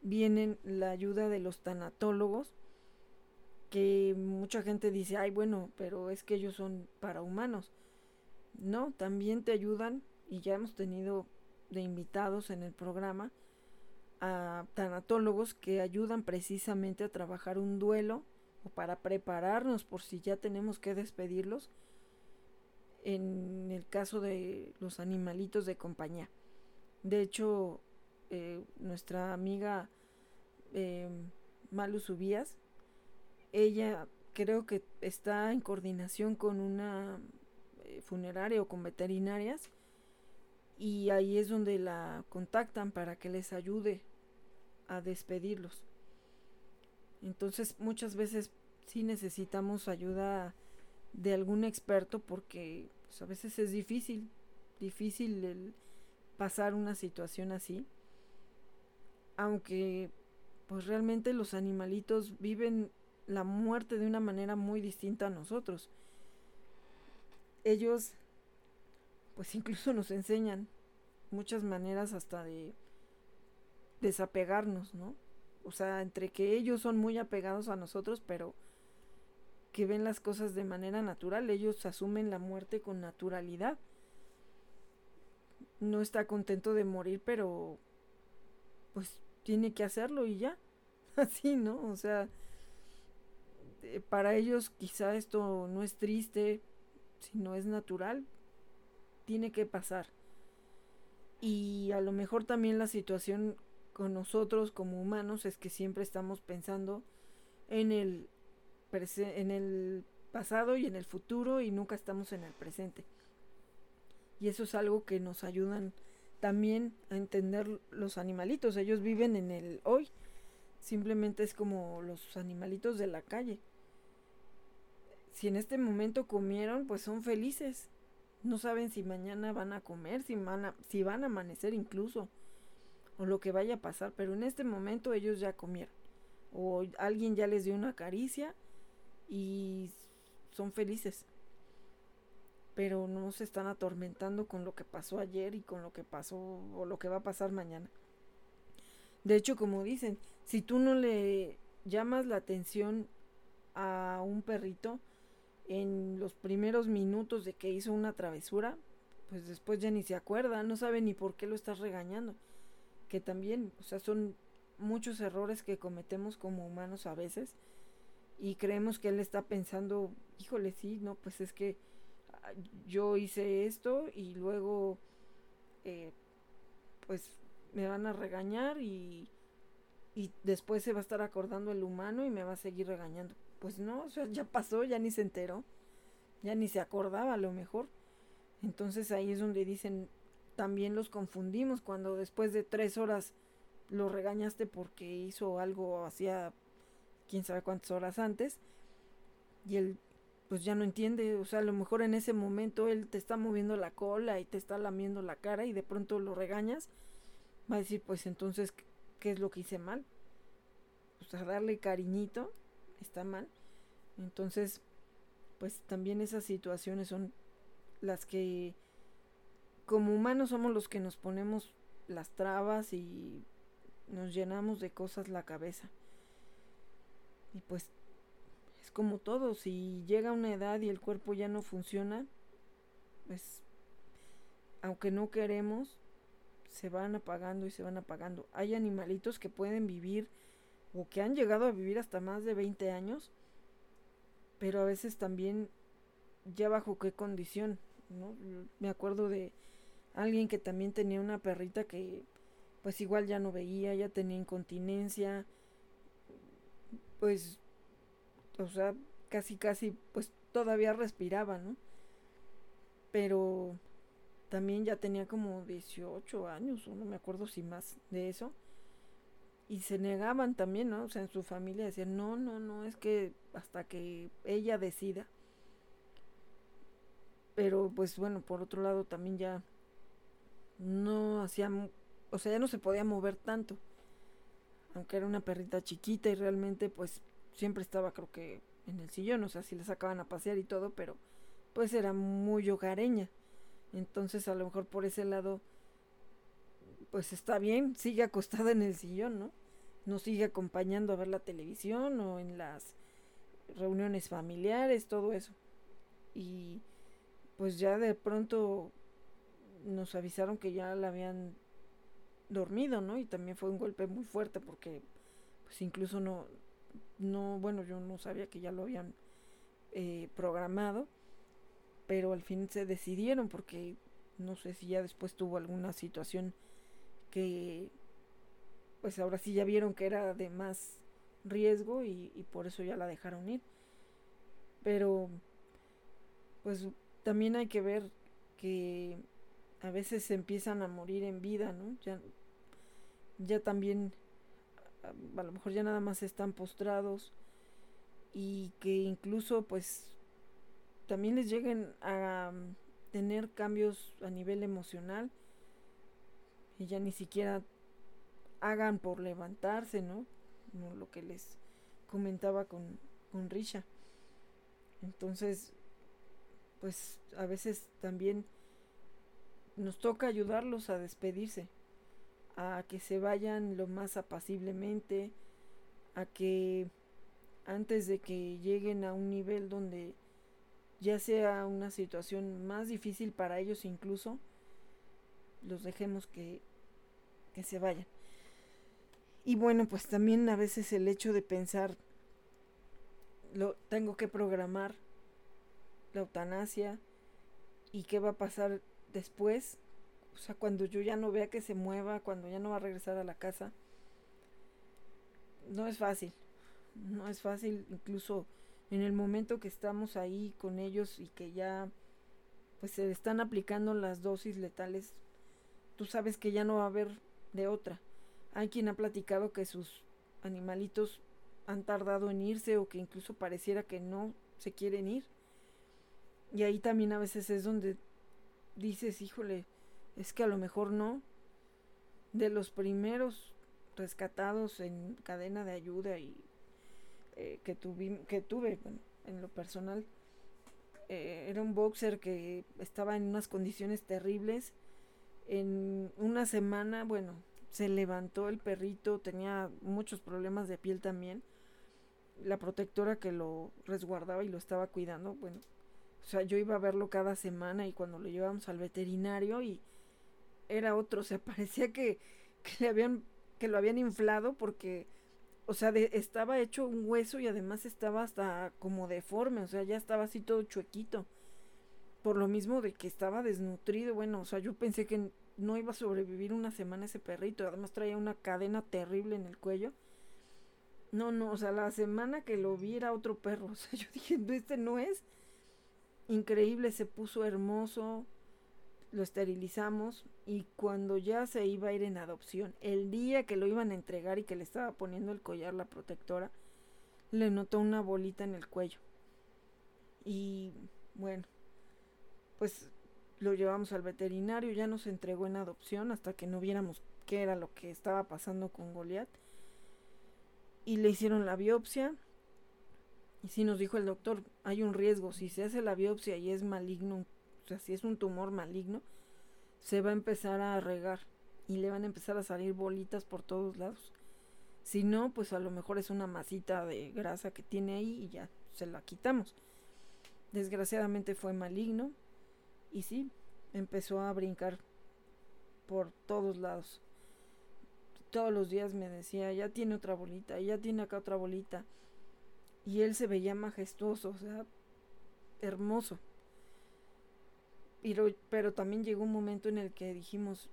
vienen la ayuda de los tanatólogos que mucha gente dice, ay, bueno, pero es que ellos son para humanos. No, también te ayudan, y ya hemos tenido de invitados en el programa a tanatólogos que ayudan precisamente a trabajar un duelo o para prepararnos por si ya tenemos que despedirlos en el caso de los animalitos de compañía. De hecho, eh, nuestra amiga eh, Malu Subías ella creo que está en coordinación con una eh, funeraria o con veterinarias y ahí es donde la contactan para que les ayude a despedirlos. Entonces muchas veces sí necesitamos ayuda de algún experto porque pues, a veces es difícil, difícil el pasar una situación así. Aunque pues realmente los animalitos viven la muerte de una manera muy distinta a nosotros. Ellos, pues incluso nos enseñan muchas maneras hasta de desapegarnos, ¿no? O sea, entre que ellos son muy apegados a nosotros, pero que ven las cosas de manera natural, ellos asumen la muerte con naturalidad. No está contento de morir, pero pues tiene que hacerlo y ya. Así, ¿no? O sea, eh, para ellos quizá esto no es triste, sino es natural, tiene que pasar. Y a lo mejor también la situación con nosotros como humanos es que siempre estamos pensando en el, en el pasado y en el futuro y nunca estamos en el presente. Y eso es algo que nos ayudan también a entender los animalitos. Ellos viven en el hoy. Simplemente es como los animalitos de la calle si en este momento comieron, pues son felices. No saben si mañana van a comer, si van a, si van a amanecer incluso, o lo que vaya a pasar, pero en este momento ellos ya comieron. O alguien ya les dio una caricia y son felices. Pero no se están atormentando con lo que pasó ayer y con lo que pasó o lo que va a pasar mañana. De hecho, como dicen, si tú no le llamas la atención a un perrito, en los primeros minutos de que hizo una travesura, pues después ya ni se acuerda, no sabe ni por qué lo estás regañando. Que también, o sea, son muchos errores que cometemos como humanos a veces y creemos que él está pensando, híjole, sí, no, pues es que ah, yo hice esto y luego, eh, pues me van a regañar y, y después se va a estar acordando el humano y me va a seguir regañando pues no, o sea, ya pasó, ya ni se enteró, ya ni se acordaba a lo mejor. Entonces ahí es donde dicen, también los confundimos cuando después de tres horas lo regañaste porque hizo algo hacía quién sabe cuántas horas antes y él pues ya no entiende, o sea, a lo mejor en ese momento él te está moviendo la cola y te está lamiendo la cara y de pronto lo regañas, va a decir, pues entonces, ¿qué es lo que hice mal? O sea, darle cariñito está mal. Entonces, pues también esas situaciones son las que como humanos somos los que nos ponemos las trabas y nos llenamos de cosas la cabeza. Y pues es como todo, si llega una edad y el cuerpo ya no funciona, pues aunque no queremos, se van apagando y se van apagando. Hay animalitos que pueden vivir o que han llegado a vivir hasta más de 20 años, pero a veces también ya bajo qué condición, ¿no? Me acuerdo de alguien que también tenía una perrita que pues igual ya no veía, ya tenía incontinencia, pues, o sea, casi casi pues todavía respiraba, ¿no? Pero también ya tenía como 18 años, o no me acuerdo si más de eso y se negaban también, ¿no? O sea, en su familia decían, no, no, no, es que hasta que ella decida. Pero pues bueno, por otro lado también ya no hacía, o sea, ya no se podía mover tanto. Aunque era una perrita chiquita y realmente pues siempre estaba creo que en el sillón, o sea, si la sacaban a pasear y todo, pero pues era muy hogareña. Entonces a lo mejor por ese lado pues está bien, sigue acostada en el sillón, ¿no? nos sigue acompañando a ver la televisión o en las reuniones familiares, todo eso. Y pues ya de pronto nos avisaron que ya la habían dormido, ¿no? Y también fue un golpe muy fuerte porque pues incluso no, no, bueno, yo no sabía que ya lo habían eh, programado, pero al fin se decidieron porque no sé si ya después tuvo alguna situación que pues ahora sí ya vieron que era de más riesgo y, por eso ya la dejaron ir. Pero pues también hay que ver que a veces se empiezan a morir en vida, ¿no? Ya, ya también, a, lo mejor ya nada más están postrados y que incluso pues también les lleguen a tener cambios a nivel emocional y ya ni siquiera hagan por levantarse, ¿no? lo que les comentaba con, con. Entonces, pues a veces también nos toca ayudarlos a despedirse, a que se vayan lo más apaciblemente, a que antes de que lleguen a un nivel donde ya sea una situación más difícil para ellos incluso, los dejemos que, que se vayan. Y bueno, pues también a veces el hecho de pensar, lo tengo que programar la eutanasia y qué va a pasar después, o sea, cuando yo ya no vea que se mueva, cuando ya no va a regresar a la casa, no es fácil, no es fácil, incluso en el momento que estamos ahí con ellos y que ya pues se están aplicando las dosis letales, tú sabes que ya no va a haber de otra hay quien ha platicado que sus animalitos han tardado en irse o que incluso pareciera que no se quieren ir. Y ahí también a veces es donde dices, híjole, es que a lo mejor no. De los primeros rescatados en cadena de ayuda y eh, que, que tuve bueno, en lo personal, eh, era un boxer que estaba en unas condiciones terribles. En una semana, bueno, se levantó el perrito, tenía muchos problemas de piel también. La protectora que lo resguardaba y lo estaba cuidando, bueno, o sea, yo iba a verlo cada semana y cuando lo llevábamos al veterinario y era otro, o sea, parecía que, le habían que lo habían inflado porque o sea, estaba hecho un hueso y además estaba hasta como deforme, o sea, ya estaba así todo chuequito. Por lo mismo de que estaba desnutrido, bueno, o sea, yo pensé que no iba a sobrevivir una semana ese perrito, además traía una cadena terrible en el cuello. No, no, o sea, la semana que lo vi era otro perro, o sea, yo dije, este no es. Increíble, se puso hermoso, lo esterilizamos y cuando ya se iba a ir en adopción, el día que lo iban a entregar y que le estaba poniendo el collar la protectora, le notó una bolita en el cuello. Y bueno, pues lo llevamos al veterinario, ya nos entregó en adopción hasta que no viéramos qué era lo que estaba pasando con Goliat. Y le hicieron la biopsia. Y sí nos dijo el doctor, hay un riesgo, si se hace la biopsia y es maligno si es un tumor maligno, se va a empezar a regar y le van a empezar a salir bolitas por todos lados. Si no, pues a lo mejor es una masita de grasa que tiene ahí y ya se la quitamos. Desgraciadamente fue maligno y sí, empezó a brincar por todos lados. Todos los días me decía, ya tiene otra bolita, ya tiene acá otra bolita. Y él se veía majestuoso, o sea, hermoso. Pero, pero también llegó un momento en el que dijimos,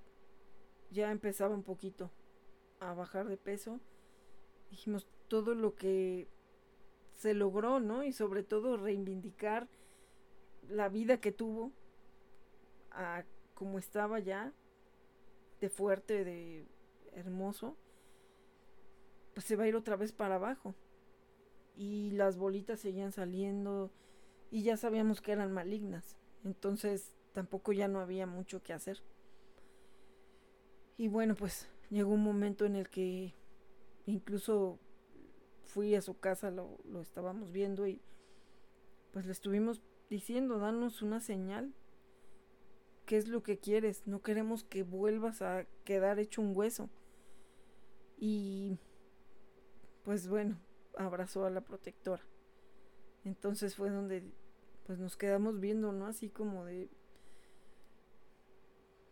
ya empezaba un poquito a bajar de peso. Dijimos todo lo que se logró, ¿no? Y sobre todo reivindicar la vida que tuvo a como estaba ya, de fuerte, de hermoso, pues se va a ir otra vez para abajo. Y las bolitas seguían saliendo y ya sabíamos que eran malignas. Entonces tampoco ya no había mucho que hacer. Y bueno, pues llegó un momento en el que incluso fui a su casa, lo, lo estábamos viendo y pues le estuvimos diciendo, danos una señal. ¿Qué es lo que quieres? No queremos que vuelvas a quedar hecho un hueso. Y pues bueno, abrazó a la protectora. Entonces fue donde pues nos quedamos viendo, ¿no? Así como de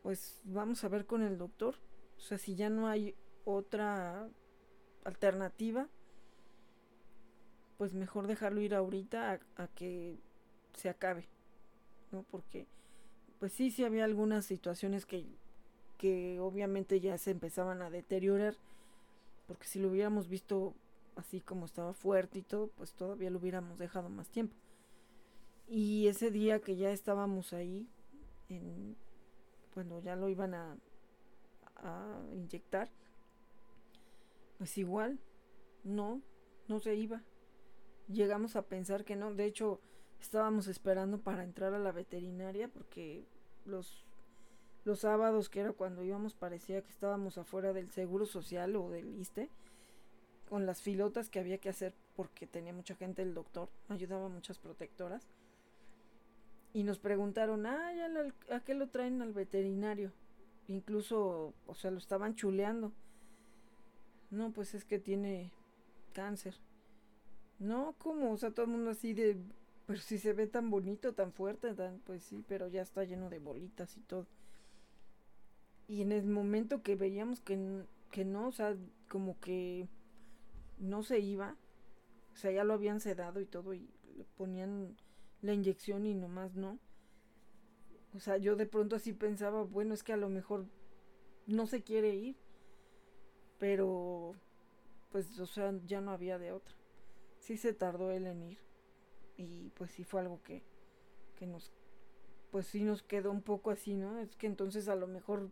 pues vamos a ver con el doctor. O sea, si ya no hay otra alternativa, pues mejor dejarlo ir ahorita a, que se acabe, ¿no? Porque, pues sí, sí había algunas situaciones que, que obviamente ya se empezaban a deteriorar, porque si lo hubiéramos visto así como estaba fuerte y todo, pues todavía lo hubiéramos dejado más tiempo. Y ese día que ya estábamos ahí, en, cuando ya lo iban a, a inyectar, pues igual, no, no se iba. Llegamos a pensar que no, de hecho estábamos esperando para entrar a la veterinaria porque los los sábados que era cuando íbamos parecía que estábamos afuera del seguro social o del ISTE con las filotas que había que hacer porque tenía mucha gente el doctor, ayudaba a muchas protectoras y nos preguntaron, ah, ya ¿a qué lo traen al veterinario? Incluso, o sea, lo estaban chuleando. No, pues es que tiene cáncer. No, ¿cómo? O sea, todo el mundo así de, pero si se ve tan bonito, tan fuerte, tan, pues sí, pero ya está lleno de bolitas y todo. Y en el momento que veíamos que, que no, o sea, como que no se iba, o sea, ya lo habían sedado y todo y le ponían la inyección y nomás no. O sea, yo de pronto así pensaba, bueno, es que a lo mejor no se quiere ir, pero pues, o sea, ya no había de otra. Sí se tardó él en ir y pues sí fue algo que, que nos, pues sí nos quedó un poco así, ¿no? Es que entonces a lo mejor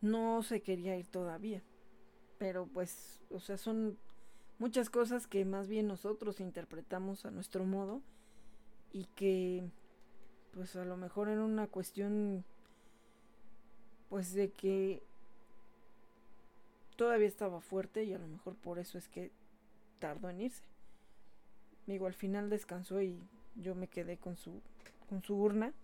no se quería ir todavía, pero pues, o sea, son muchas cosas que más bien nosotros interpretamos a nuestro modo y que pues a lo mejor era una cuestión pues de que todavía estaba fuerte y a lo mejor por eso es que tardó en irse. Digo, al final descansó y yo me quedé con su con su urna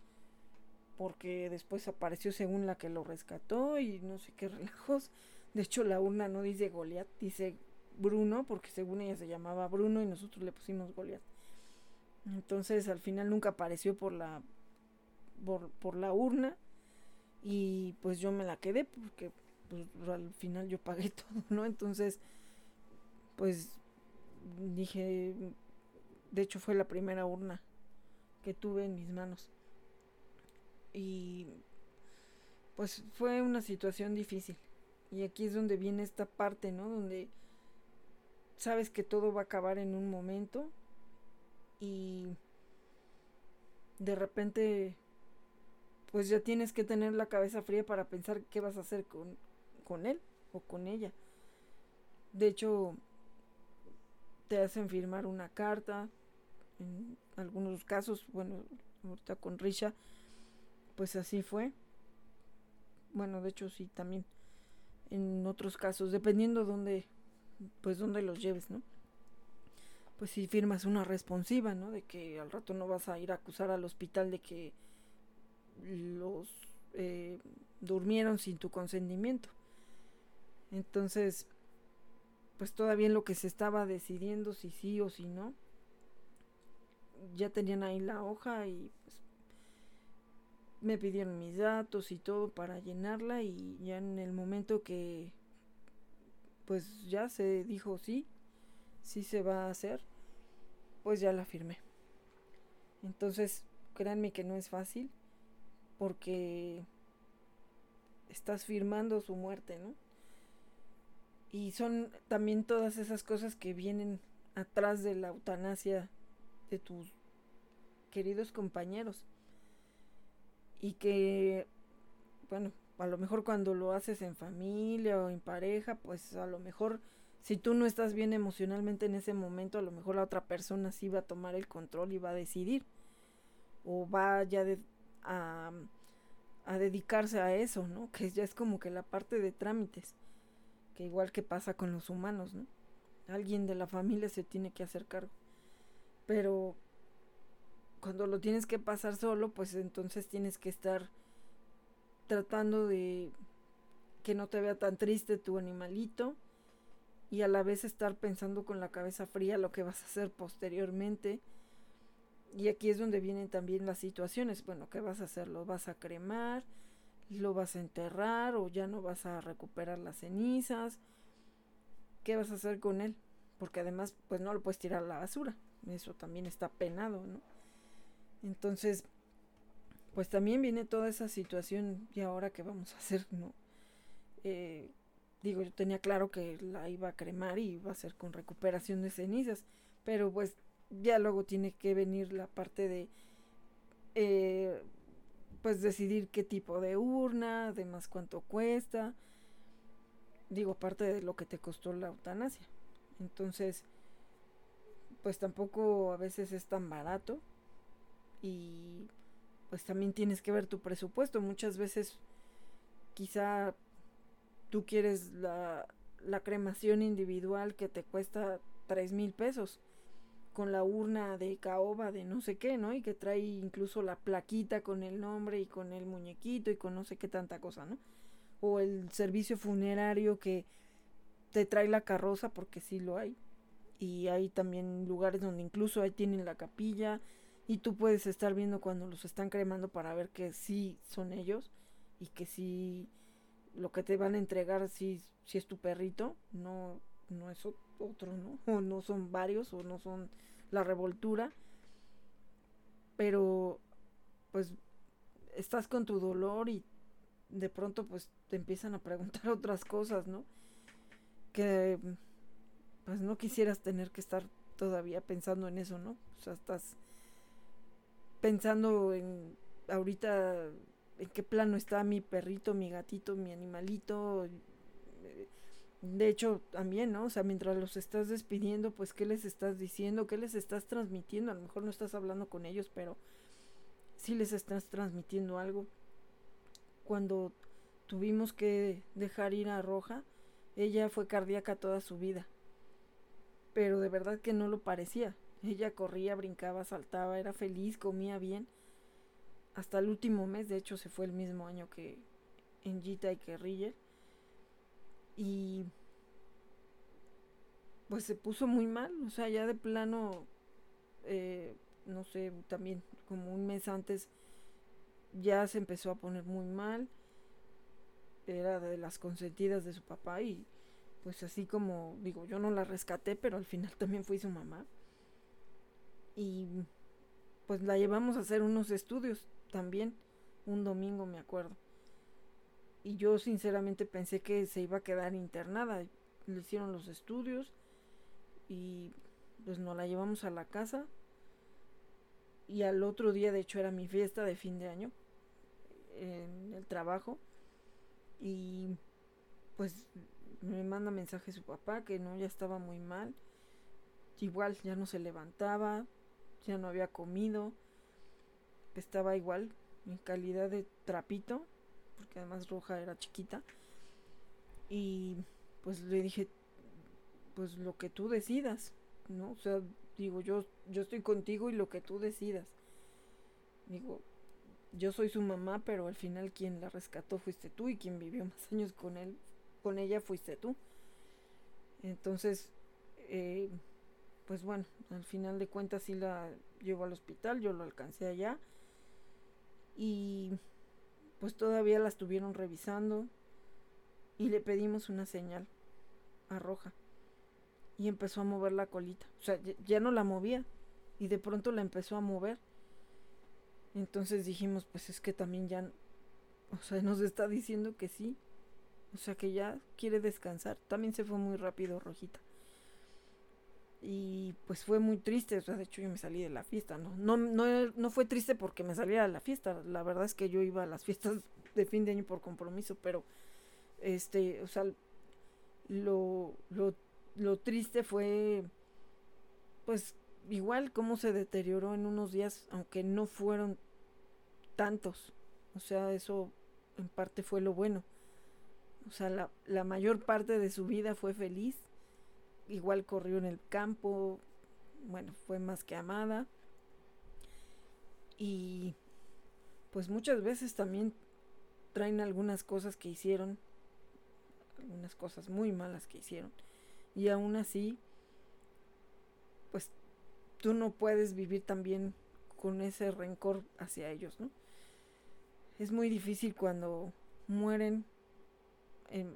porque después apareció según la que lo rescató y no sé qué relajos. De hecho, la urna no dice Goliat, dice Bruno, porque según ella se llamaba Bruno y nosotros le pusimos Goliat. Entonces, al final nunca apareció por la por, la urna y pues yo me la quedé porque pues, al final yo pagué todo, ¿no? Entonces, pues dije, de hecho fue la primera urna que tuve en mis manos. Y pues fue una situación difícil. Y aquí es donde viene esta parte, ¿no? Donde sabes que todo va a acabar en un momento y de repente pues ya tienes que tener la cabeza fría para pensar qué vas a hacer con, con él o con ella. De hecho, te hacen firmar una carta. En algunos casos, bueno, ahorita con Risha, pues así fue. Bueno, de hecho sí, también. En otros casos, dependiendo dónde, pues dónde los lleves, ¿no? Pues si firmas una responsiva, ¿no? De que al rato no vas a ir a acusar al hospital de que los eh, durmieron sin tu consentimiento. Entonces, pues todavía lo que se estaba decidiendo si sí o si no, ya tenían ahí la hoja y pues, me pidieron mis datos y todo para llenarla y ya en el momento que pues ya se dijo sí, sí se va a hacer, pues ya la firmé. Entonces, créanme que no es fácil porque estás firmando su muerte, ¿no? Y son también todas esas cosas que vienen atrás de la eutanasia de tus queridos compañeros. Y que, bueno, a lo mejor cuando lo haces en familia o en pareja, pues a lo mejor si tú no estás bien emocionalmente en ese momento, a lo mejor la otra persona sí va a tomar el control y va a decidir. O va ya de, a, dedicarse a eso, ¿no? Que ya es como que la parte de trámites, que igual que pasa con los humanos, ¿no? Alguien de la familia se tiene que hacer cargo. Pero cuando lo tienes que pasar solo, pues entonces tienes que estar tratando de que no te vea tan triste tu animalito y a la vez estar pensando con la cabeza fría lo que vas a hacer posteriormente y aquí es donde vienen también las situaciones. Bueno, ¿qué vas a hacer? ¿Lo vas a cremar? ¿Lo vas a enterrar? ¿O ya no vas a recuperar las cenizas? ¿Qué vas a hacer con él? Porque además, pues no lo puedes tirar a la basura. Eso también está penado, ¿no? Entonces, pues también viene toda esa situación y ahora qué vamos a hacer, ¿no? Eh, digo, yo tenía claro que la iba a cremar y iba a hacer con recuperación de cenizas, pero pues ya luego tiene que venir la parte de eh, pues decidir qué tipo de urna, además cuánto cuesta, digo, parte de lo que te costó la eutanasia. Entonces, pues tampoco a veces es tan barato y pues también tienes que ver tu presupuesto. Muchas veces quizá tú quieres la, la cremación individual que te cuesta tres mil pesos con la urna de caoba de no sé qué, ¿no? Y que trae incluso la plaquita con el nombre y con el muñequito y con no sé qué tanta cosa, ¿no? O el servicio funerario que te trae la carroza porque sí lo hay. Y hay también lugares donde incluso ahí tienen la capilla y tú puedes estar viendo cuando los están cremando para ver que sí son ellos y que sí lo que te van a entregar sí, sí es tu perrito, no no es otro, ¿no? O no son varios, o no son la revoltura. Pero, pues, estás con tu dolor y de pronto, pues, te empiezan a preguntar otras cosas, ¿no? Que, pues, no quisieras tener que estar todavía pensando en eso, ¿no? O sea, estás pensando en ahorita en qué plano está mi perrito, mi gatito, mi animalito, de hecho, también, ¿no? O sea, mientras los estás despidiendo, pues, ¿qué les estás diciendo? ¿Qué les estás transmitiendo? A lo mejor no estás hablando con ellos, pero sí les estás transmitiendo algo. Cuando tuvimos que dejar ir a Roja, ella fue cardíaca toda su vida. Pero de verdad que no lo parecía. Ella corría, brincaba, saltaba, era feliz, comía bien. Hasta el último mes, de hecho, se fue el mismo año que en Gita y que Riller y pues se puso muy mal, o sea, ya de plano, eh, no sé, también como un mes antes ya se empezó a poner muy mal, era de las consentidas de su papá y pues así como digo, yo no la rescaté, pero al final también fui su mamá. Y pues la llevamos a hacer unos estudios también, un domingo me acuerdo y yo sinceramente pensé que se iba a quedar internada. Le hicieron los estudios y pues nos la llevamos a la casa. Y al otro día, de hecho, era mi fiesta de fin de año en el trabajo. Y pues me manda mensaje su papá que no, ya estaba muy mal. Igual ya no se levantaba, ya no había comido. Estaba igual en calidad de trapito porque además Roja era chiquita. Y pues le dije, pues lo que tú decidas, ¿no? O sea, digo, yo, yo estoy contigo y lo que tú decidas. Digo, yo soy su mamá, pero al final quien la rescató fuiste tú y quien vivió más años con él, con ella fuiste tú. Entonces, eh, pues bueno, al final de cuentas sí la llevo al hospital, yo lo alcancé allá. Y pues todavía la estuvieron revisando y le pedimos una señal a Roja. Y empezó a mover la colita. O sea, ya no la movía. Y de pronto la empezó a mover. Entonces dijimos, pues es que también ya, o sea, nos está diciendo que sí. O sea, que ya quiere descansar. También se fue muy rápido Rojita. Y pues fue muy triste, o sea, de hecho yo me salí de la fiesta, ¿no? No, no, no fue triste porque me saliera de la fiesta, la verdad es que yo iba a las fiestas de fin de año por compromiso, pero este, o sea, lo, lo, lo triste fue pues igual cómo se deterioró en unos días, aunque no fueron tantos. O sea, eso en parte fue lo bueno. O sea, la, la mayor parte de su vida fue feliz igual corrió en el campo, bueno, fue más que amada. Y pues muchas veces también traen algunas cosas que hicieron, algunas cosas muy malas que hicieron. Y aún así, pues tú no puedes vivir también con ese rencor hacia ellos, ¿no? Es muy difícil cuando mueren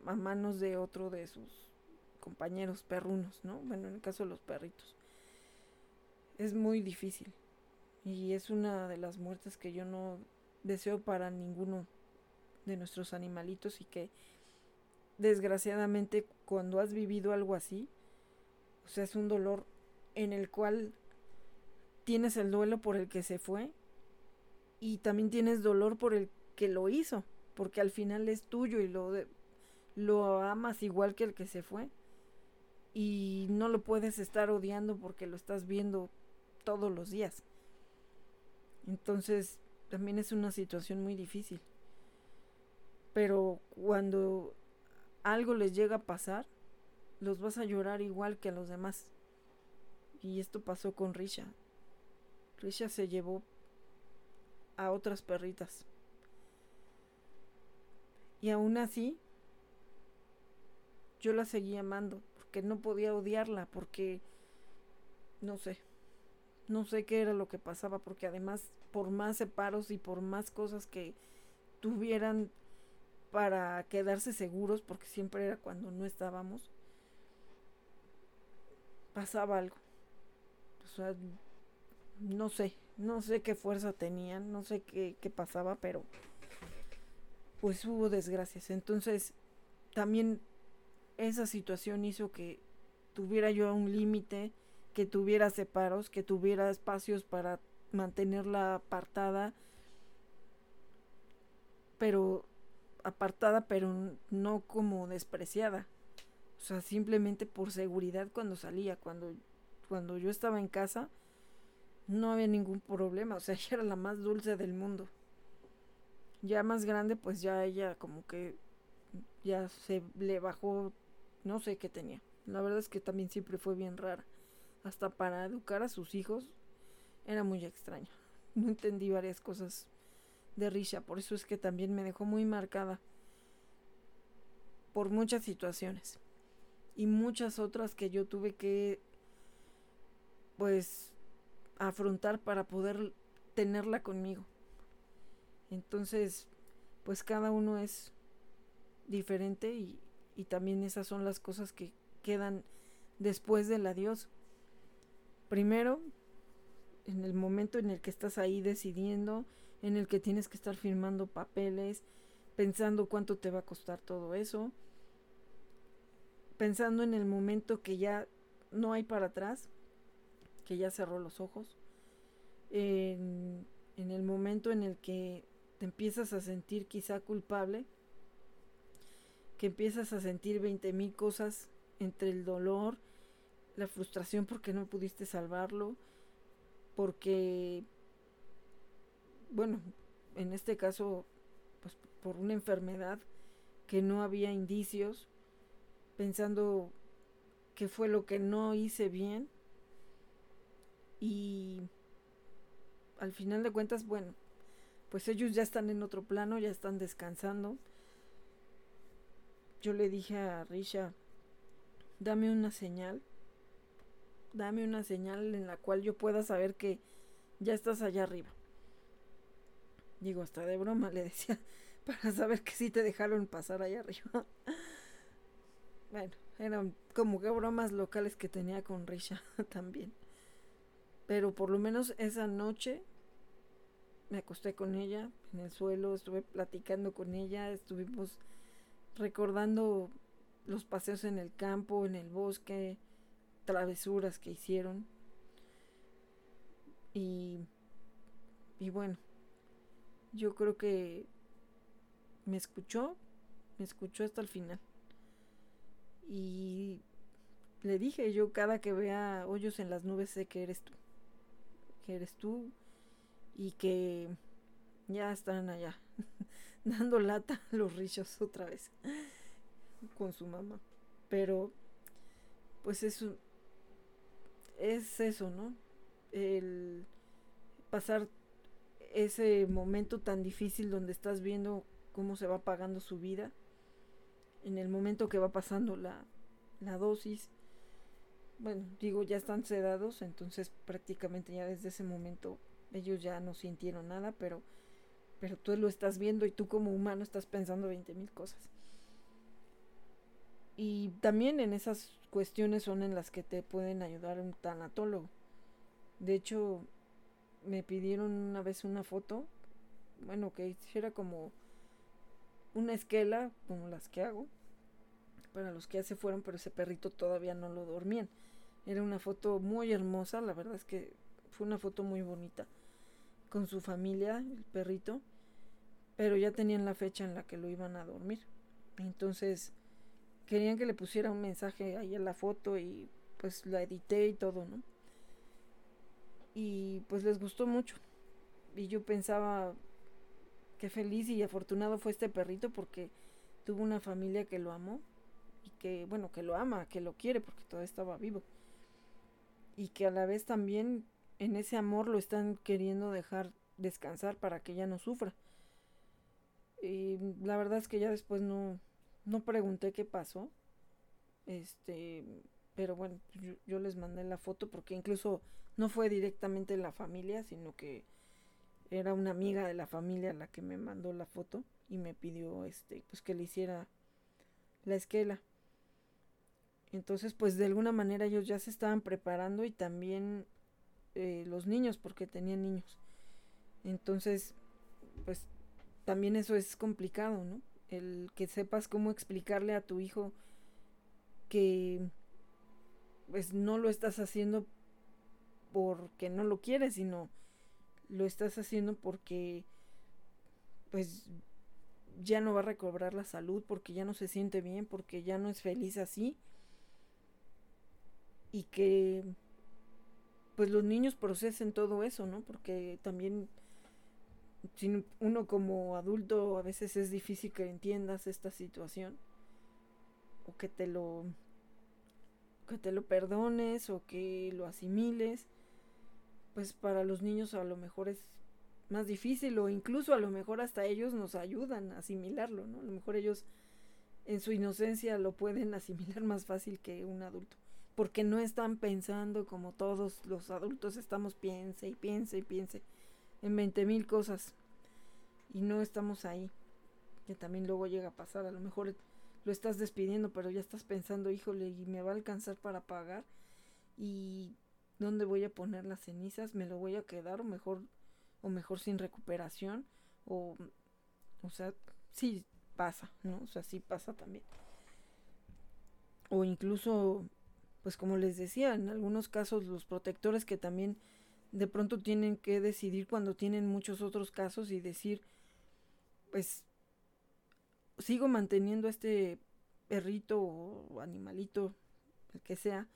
a manos de otro de sus compañeros perrunos, ¿no? Bueno, en el caso de los perritos. Es muy difícil. Y es una de las muertes que yo no deseo para ninguno de nuestros animalitos y que desgraciadamente cuando has vivido algo así, o sea, es un dolor en el cual tienes el duelo por el que se fue y también tienes dolor por el que lo hizo, porque al final es tuyo y lo, lo amas igual que el que se fue y no lo puedes estar odiando porque lo estás viendo todos los días. Entonces, también es una situación muy difícil. Pero cuando algo les llega a pasar, los vas a llorar igual que a los demás. Y esto pasó con Risha. Risha se llevó a otras perritas. Y aún así, yo la seguía amando que no podía odiarla porque no sé, no sé qué era lo que pasaba porque además por más separos y por más cosas que tuvieran para quedarse seguros porque siempre era cuando no estábamos pasaba algo. O sea no sé no sé qué fuerza tenían no sé qué, qué pasaba pero pues hubo desgracias. Entonces también esa situación hizo que tuviera yo un límite, que tuviera separos, que tuviera espacios para mantenerla apartada, pero apartada, pero no como despreciada. O sea, simplemente por seguridad cuando salía, cuando, cuando yo estaba en casa, no había ningún problema. O sea, ella era la más dulce del mundo. Ya más grande, pues ya ella como que ya se le bajó, no sé qué tenía. La verdad es que también siempre fue bien rara. Hasta para educar a sus hijos era muy extraña. No entendí varias cosas de Risha, por eso es que también me dejó muy marcada por muchas situaciones y muchas otras que yo tuve que pues afrontar para poder tenerla conmigo. Entonces, pues cada uno es diferente y, y también esas son las cosas que quedan después del adiós. Primero, en el momento en el que estás ahí decidiendo, en el que tienes que estar firmando papeles, pensando cuánto te va a costar todo eso, pensando en el momento que ya no hay para atrás, que ya cerró los ojos, en, el momento en el que te empiezas a sentir quizá culpable, que empiezas a sentir 20 mil cosas entre el dolor, la frustración porque no pudiste salvarlo, porque, bueno, en este caso, pues por una enfermedad que no había indicios, pensando que fue lo que no hice bien y al final de cuentas, bueno, pues ellos ya están en otro plano, ya están descansando. Yo le dije a Risha, dame una señal, dame una señal en la cual yo pueda saber que ya estás allá arriba. Digo, hasta de broma le decía, para saber que sí te dejaron pasar allá arriba. Bueno, eran como que bromas locales que tenía con Risha también. Pero por lo menos esa noche me acosté con ella en el suelo, estuve platicando con ella, estuvimos recordando los paseos en el campo, en el bosque, travesuras que hicieron. Y, y bueno, yo creo que me escuchó, me escuchó hasta el final. Y le dije, yo cada que vea hoyos en las nubes sé que eres tú. Que eres tú y que ya están allá dando lata los rillos otra vez con su mamá. Pero pues eso es eso, ¿no? El pasar ese momento tan difícil donde estás viendo cómo se va apagando su vida en el momento que va pasando la, la dosis, bueno, digo, ya están sedados, entonces prácticamente ya desde ese momento ellos ya no sintieron nada, pero, pero tú lo estás viendo y tú como humano estás pensando 20 mil cosas. Y también en esas cuestiones son en las que te pueden ayudar un tanatólogo. De hecho, me pidieron una vez una foto, bueno, que hiciera como una esquela como las que hago para los que ya se fueron, pero ese perrito todavía no lo dormían. Era una foto muy hermosa, la verdad es que fue una foto muy bonita con su familia, el perrito, pero ya tenían la fecha en la que lo iban a dormir. Entonces querían que le pusiera un mensaje ahí en la foto y pues la edité y todo, ¿no? Y pues les gustó mucho. Y yo pensaba, qué feliz y afortunado fue este perrito porque tuvo una familia que lo amó y que, bueno, que lo ama, que lo quiere porque todavía estaba vivo. Y que a la vez también en ese amor lo están queriendo dejar descansar para que ya no sufra. Y la verdad es que ya después no, no pregunté qué pasó. Este, pero bueno, yo, yo les mandé la foto porque incluso no fue directamente la familia, sino que era una amiga de la familia la que me mandó la foto y me pidió este pues que le hiciera la esquela. Entonces, pues de alguna manera ellos ya se estaban preparando y también eh, los niños, porque tenían niños. Entonces, pues también eso es complicado, ¿no? El que sepas cómo explicarle a tu hijo que pues no lo estás haciendo porque no lo quieres, sino lo estás haciendo porque pues ya no va a recobrar la salud, porque ya no se siente bien, porque ya no es feliz así y que pues los niños procesen todo eso, ¿no? Porque también si uno como adulto a veces es difícil que entiendas esta situación o que te lo que te lo perdones o que lo asimiles pues para los niños a lo mejor es más difícil o incluso a lo mejor hasta ellos nos ayudan a asimilarlo, ¿no? A lo mejor ellos en su inocencia lo pueden asimilar más fácil que un adulto, porque no están pensando como todos los adultos estamos piense y piense y piense en 20 mil cosas y no estamos ahí, que también luego llega a pasar, a lo mejor lo estás despidiendo, pero ya estás pensando, híjole, y me va a alcanzar para pagar y dónde voy a poner las cenizas, me lo voy a quedar o mejor o mejor sin recuperación o o sea, sí pasa, ¿no? O sea, sí pasa también. O incluso pues como les decía, en algunos casos los protectores que también de pronto tienen que decidir cuando tienen muchos otros casos y decir, pues sigo manteniendo este perrito o animalito, el que sea,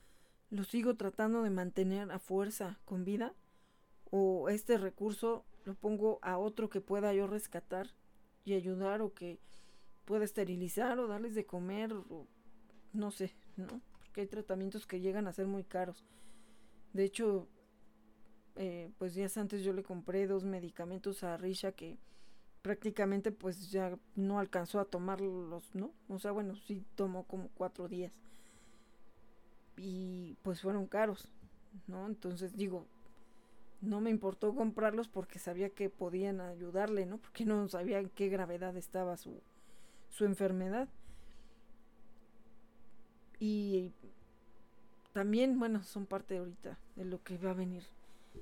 lo sigo tratando de mantener a fuerza con vida o este recurso lo pongo a otro que pueda yo rescatar y ayudar o que pueda esterilizar o darles de comer o no sé, ¿no? Porque hay tratamientos que llegan a ser muy caros. De hecho, eh, pues días antes yo le compré dos medicamentos a Risha que prácticamente pues ya no alcanzó a tomarlos, ¿no? O sea, bueno, sí tomó como cuatro días. Y pues fueron caros, ¿no? Entonces digo, no me importó comprarlos porque sabía que podían ayudarle, ¿no? Porque no sabía en qué gravedad estaba su, su enfermedad. Y también, bueno, son parte ahorita de lo que va a venir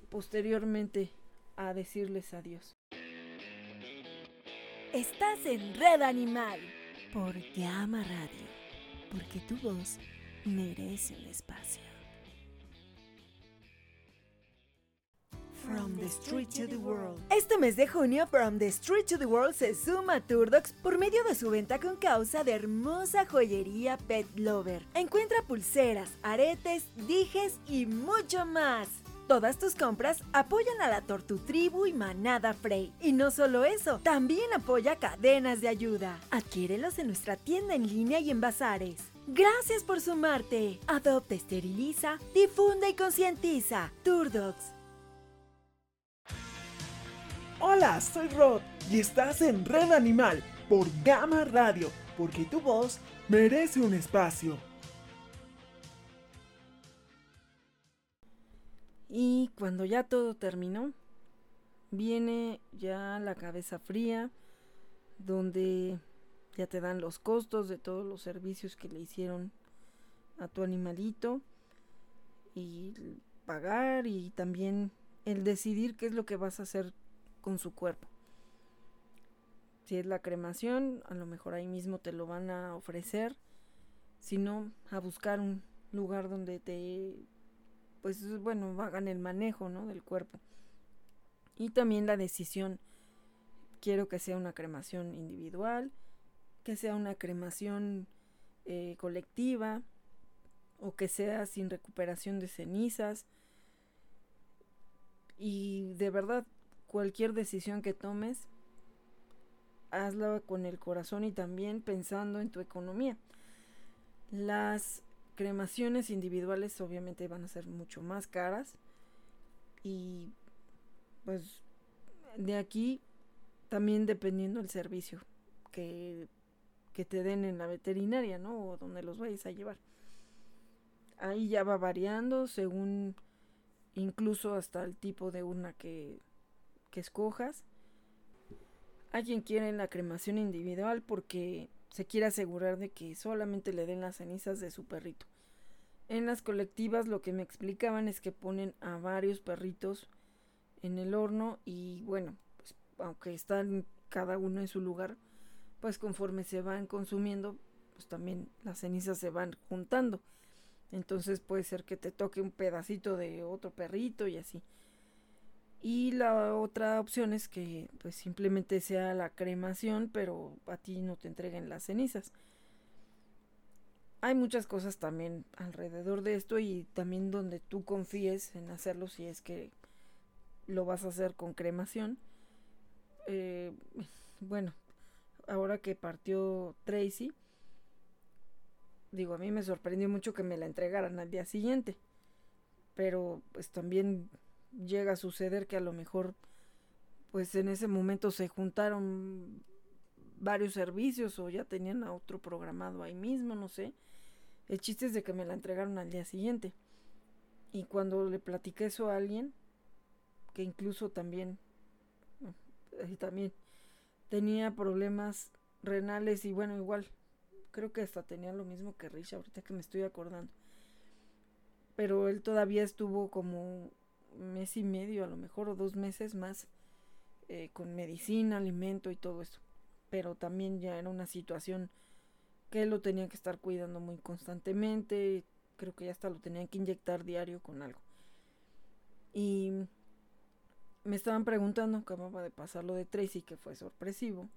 posteriormente a decirles adiós. Estás en Red Animal por Llama Radio, porque tu voz merece un espacio. From the Street to the World. Este mes de junio, From the Street to the World se suma a Turdox por medio de su venta con causa de hermosa joyería Pet Lover. Encuentra pulseras, aretes, dijes y mucho más. Todas tus compras apoyan a la Tortu Tribu y Manada Frey. Y no solo eso, también apoya cadenas de ayuda. Adquiérelos en nuestra tienda en línea y en bazares. Gracias por sumarte. Adopta, esteriliza, difunde y concientiza. Turdox. Hola, soy Rod y estás en Red Animal por Gama Radio, porque tu voz merece un espacio. Y cuando ya todo terminó, viene ya la cabeza fría, donde ya te dan los costos de todos los servicios que le hicieron a tu animalito y pagar y también el decidir qué es lo que vas a hacer con su cuerpo. Si es la cremación, a lo mejor ahí mismo te lo van a ofrecer, si no, a buscar un lugar donde te pues bueno, hagan el manejo, ¿no? Del cuerpo. Y también la decisión, quiero que sea una cremación individual, que sea una cremación eh, colectiva, o que sea sin recuperación de cenizas. Y de verdad, cualquier decisión que tomes, hazla con el corazón y también pensando en tu economía. Las cremaciones individuales obviamente van a ser mucho más caras y pues de aquí también dependiendo del servicio que, que te den en la veterinaria, ¿no? O donde los vayas a llevar. Ahí ya va variando según incluso hasta el tipo de urna que, que escojas. Hay quien quiere la cremación individual porque se quiere asegurar de que solamente le den las cenizas de su perrito. En las colectivas lo que me explicaban es que ponen a varios perritos en el horno y bueno, pues, aunque están cada uno en su lugar, pues conforme se van consumiendo, pues también las cenizas se van juntando. Entonces puede ser que te toque un pedacito de otro perrito y así. Y la otra opción es que pues simplemente sea la cremación, pero a ti no te entreguen las cenizas. hay muchas cosas también alrededor de esto y también donde tú confíes en hacerlo si es que lo vas a hacer con cremación. Eh, bueno, ahora que partió Tracy, digo, a mí me sorprendió mucho que me la entregaran al día siguiente. Pero pues también llega a suceder que a lo mejor pues en ese momento se juntaron varios servicios o ya tenían a otro programado ahí mismo, no sé. El chiste es de que me la entregaron al día siguiente. Y cuando le platiqué eso a alguien, que incluso también, eh, también tenía problemas renales y bueno, igual, creo que hasta tenía lo mismo que Rich, ahorita que me estoy acordando. Pero él todavía estuvo como mes y medio, a lo mejor, o dos meses más, eh, con medicina, alimento y todo eso. Pero también ya era una situación que lo tenía que estar cuidando muy constantemente. Creo que ya hasta lo tenían que inyectar diario con algo. Y me estaban preguntando, acababa de pasar lo de Tracy, que fue sorpresivo.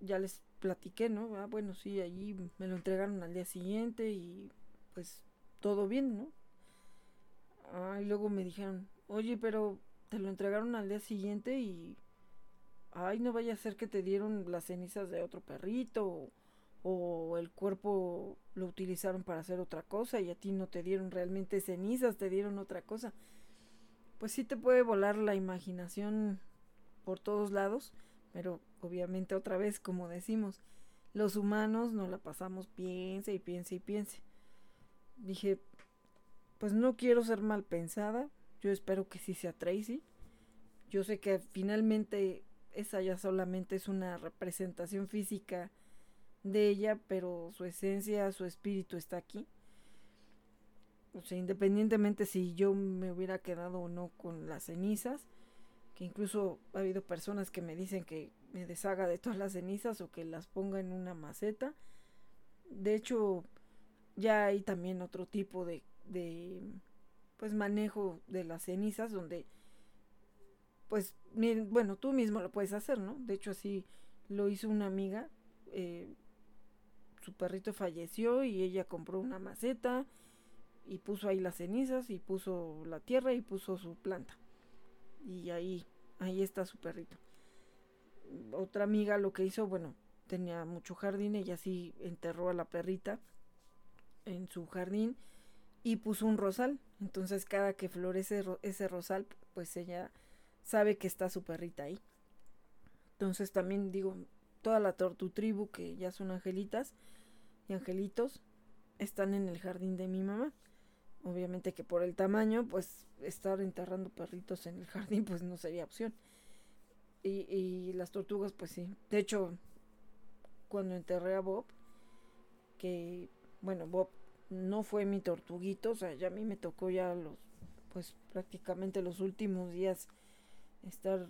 Ya les platiqué, ¿no? Ah, bueno, sí, allí me lo entregaron al día siguiente y pues todo bien, ¿no? Ah, y luego me dijeron, oye, pero te lo entregaron al día siguiente y... Ay, no vaya a ser que te dieron las cenizas de otro perrito o, o el cuerpo lo utilizaron para hacer otra cosa y a ti no te dieron realmente cenizas, te dieron otra cosa pues sí te puede volar la imaginación por todos lados, pero obviamente otra vez, como decimos, los humanos no la pasamos piense y piense y piense. Dije, pues no quiero ser mal pensada, yo espero que sí sea Tracy. Yo sé que finalmente esa ya solamente es una representación física de ella, pero su esencia, su espíritu está aquí. O sea, independientemente si yo me hubiera quedado o no con las cenizas, que incluso ha habido personas que me dicen que me deshaga de todas las cenizas o que las ponga en una maceta. De hecho, ya hay también otro tipo de, de pues manejo de las cenizas donde pues bueno tú mismo lo puedes hacer no de hecho así lo hizo una amiga eh, su perrito falleció y ella compró una maceta y puso ahí las cenizas y puso la tierra y puso su planta. Y ahí, ahí está su perrito. Otra amiga lo que hizo, bueno, tenía mucho jardín, ella sí enterró a la perrita en su jardín y puso un rosal. Entonces cada que florece ese rosal, pues ella sabe que está su perrita ahí. Entonces también digo, toda la tortu tribu que ya son angelitas y angelitos están en el jardín de mi mamá. Obviamente que por el tamaño, pues estar enterrando perritos en el jardín, pues no sería opción. Y, y las tortugas, pues sí. De hecho, cuando enterré a Bob, que, bueno, Bob no fue mi tortuguito, o sea, ya a mí me tocó ya los, pues prácticamente los últimos días estar,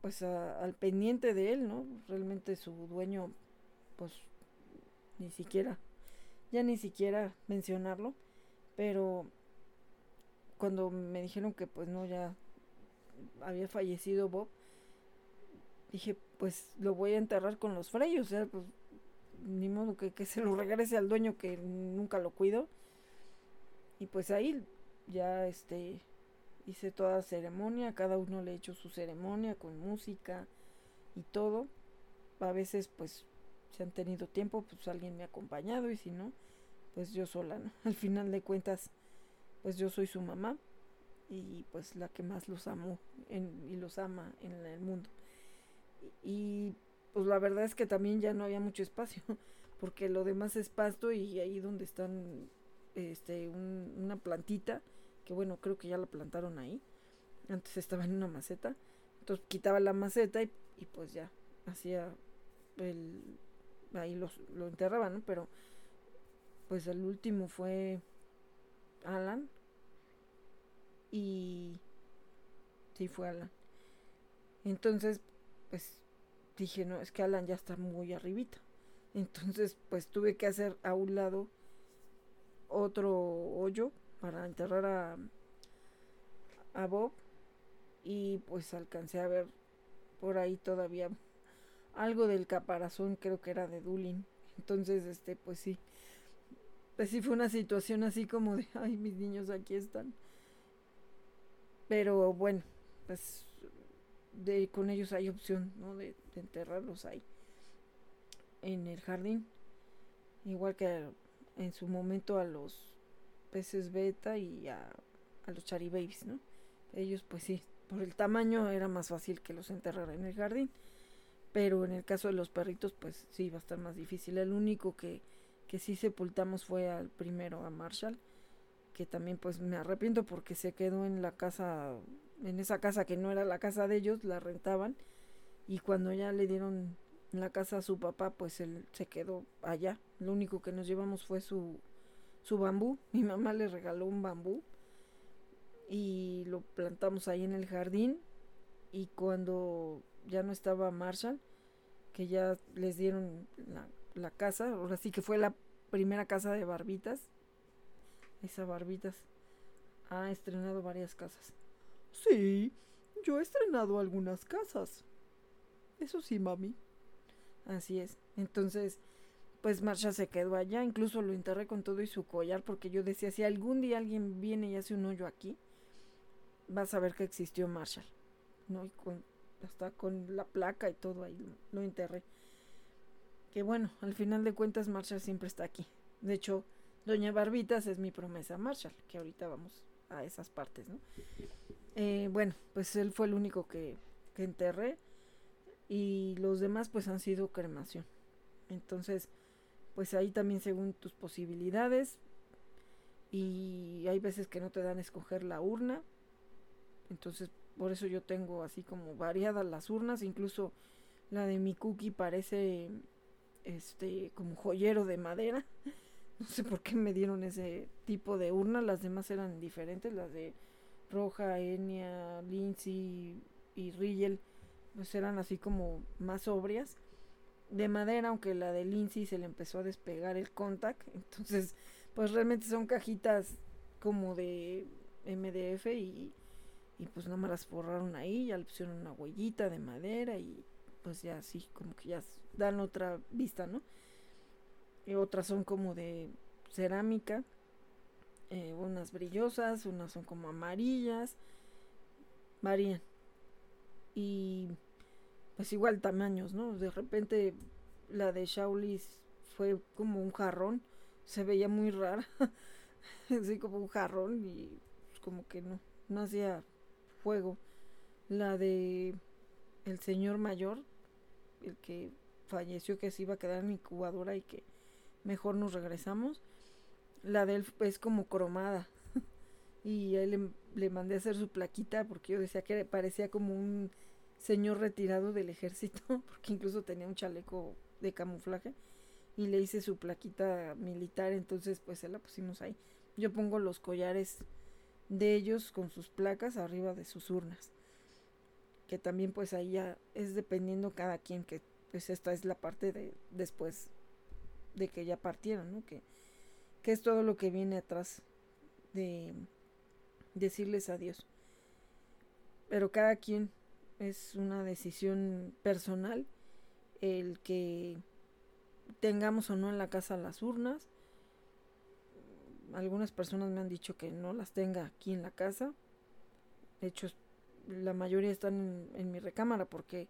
pues al pendiente de él, ¿no? Realmente su dueño, pues, ni siquiera, ya ni siquiera mencionarlo pero cuando me dijeron que pues no, ya había fallecido Bob, dije, pues lo voy a enterrar con los freyos, o sea, pues ni modo que, que se lo regrese al dueño que nunca lo cuido. Y pues ahí ya este hice toda ceremonia, cada uno le he hecho su ceremonia con música y todo. A veces pues si han tenido tiempo, pues alguien me ha acompañado y si no, pues yo sola, ¿no? Al final de cuentas, pues yo soy su mamá y pues la que más los amo y los ama en el mundo. Y, pues la verdad es que también ya no había mucho espacio, porque lo demás es pasto y ahí donde están este una plantita, que bueno, creo que ya la plantaron ahí. Antes estaba en una maceta. Entonces quitaba la maceta y, pues ya hacía el ahí los, lo enterraba, ¿no? Pero pues el último fue Alan. Y sí fue Alan. Entonces, pues dije, no, es que Alan ya está muy arribita. Entonces, pues tuve que hacer a un lado otro hoyo para enterrar a, a Bob. Y pues alcancé a ver por ahí todavía algo del caparazón, creo que era de Dulin, Entonces, este, pues sí. Pues sí fue una situación así como de, ay, mis niños aquí están. Pero bueno, pues de, con ellos hay opción, ¿no? De, enterrarlos ahí. En el jardín. Igual que en su momento a los peces beta y a, a los charibabies, ¿no? Ellos pues sí, por el tamaño era más fácil que los enterrara en el jardín. Pero en el caso de los perritos, pues sí, va a estar más difícil. El único que, que sí sepultamos fue al primero, a Marshall, que también pues me arrepiento porque se quedó en la casa, en esa casa que no era la casa de ellos, la rentaban. Y cuando ya le dieron la casa a su papá, pues él se quedó allá. Lo único que nos llevamos fue su, su bambú. Mi mamá le regaló un bambú y lo plantamos ahí en el jardín y cuando ya no estaba Marshall, que ya les dieron la, casa, ahora sí que fue la primera casa de Barbitas, esa Barbitas ha estrenado varias casas. Sí, yo he estrenado algunas casas. Eso sí, mami. Así es. Entonces, pues Marshall se quedó allá, incluso lo enterré con todo y su collar, porque yo decía, si algún día alguien viene y hace un hoyo aquí, vas a ver que existió Marshall, ¿no? Y con, hasta con la placa y todo ahí lo enterré. Que bueno, al final de cuentas Marshall siempre está aquí. De hecho, Doña Barbitas es mi promesa Marshall, que ahorita vamos a esas partes, ¿no? Eh, bueno, pues él fue el único que, que enterré y los demás pues han sido cremación. Entonces, pues ahí también según tus posibilidades y hay veces que no te dan a escoger la urna entonces, por eso yo tengo así como variadas las urnas, incluso la de mi cookie parece este como joyero de madera. No sé por qué me dieron ese tipo de urna, las demás eran diferentes, las de Roja, Enya, Lindsay y Rigel, pues eran así como más sobrias. De madera, aunque la de Lindsay se le empezó a despegar el contact, entonces pues realmente son cajitas como de MDF y y pues no me las forraron ahí, ya le pusieron una huellita de madera y pues ya así como que ya dan otra vista, ¿no? Y otras son como de cerámica, eh, unas brillosas, unas son como amarillas, varían. Y pues igual tamaños, ¿no? De repente la de Shaulis fue como un jarrón, se veía muy rara, así como un jarrón y pues, como que no, no hacía fuego. La de el señor mayor, el que falleció, que se iba a quedar en incubadora y que mejor nos regresamos. La de él es como cromada. y ahí le, le, mandé a hacer su plaquita porque yo decía que parecía como un señor retirado del ejército, porque incluso tenía un chaleco de camuflaje. Y le hice su plaquita militar, entonces pues se la pusimos ahí. Yo pongo los collares de ellos con sus placas arriba de sus urnas. Que también pues ahí ya es dependiendo cada quien que pues esta es la parte de después de que ya partieron, ¿no? Que, que es todo lo que viene atrás de decirles adiós. Pero cada quien es una decisión personal el que tengamos o no en la casa las urnas algunas personas me han dicho que no las tenga aquí en la casa. De hecho, la mayoría están en, mi recámara porque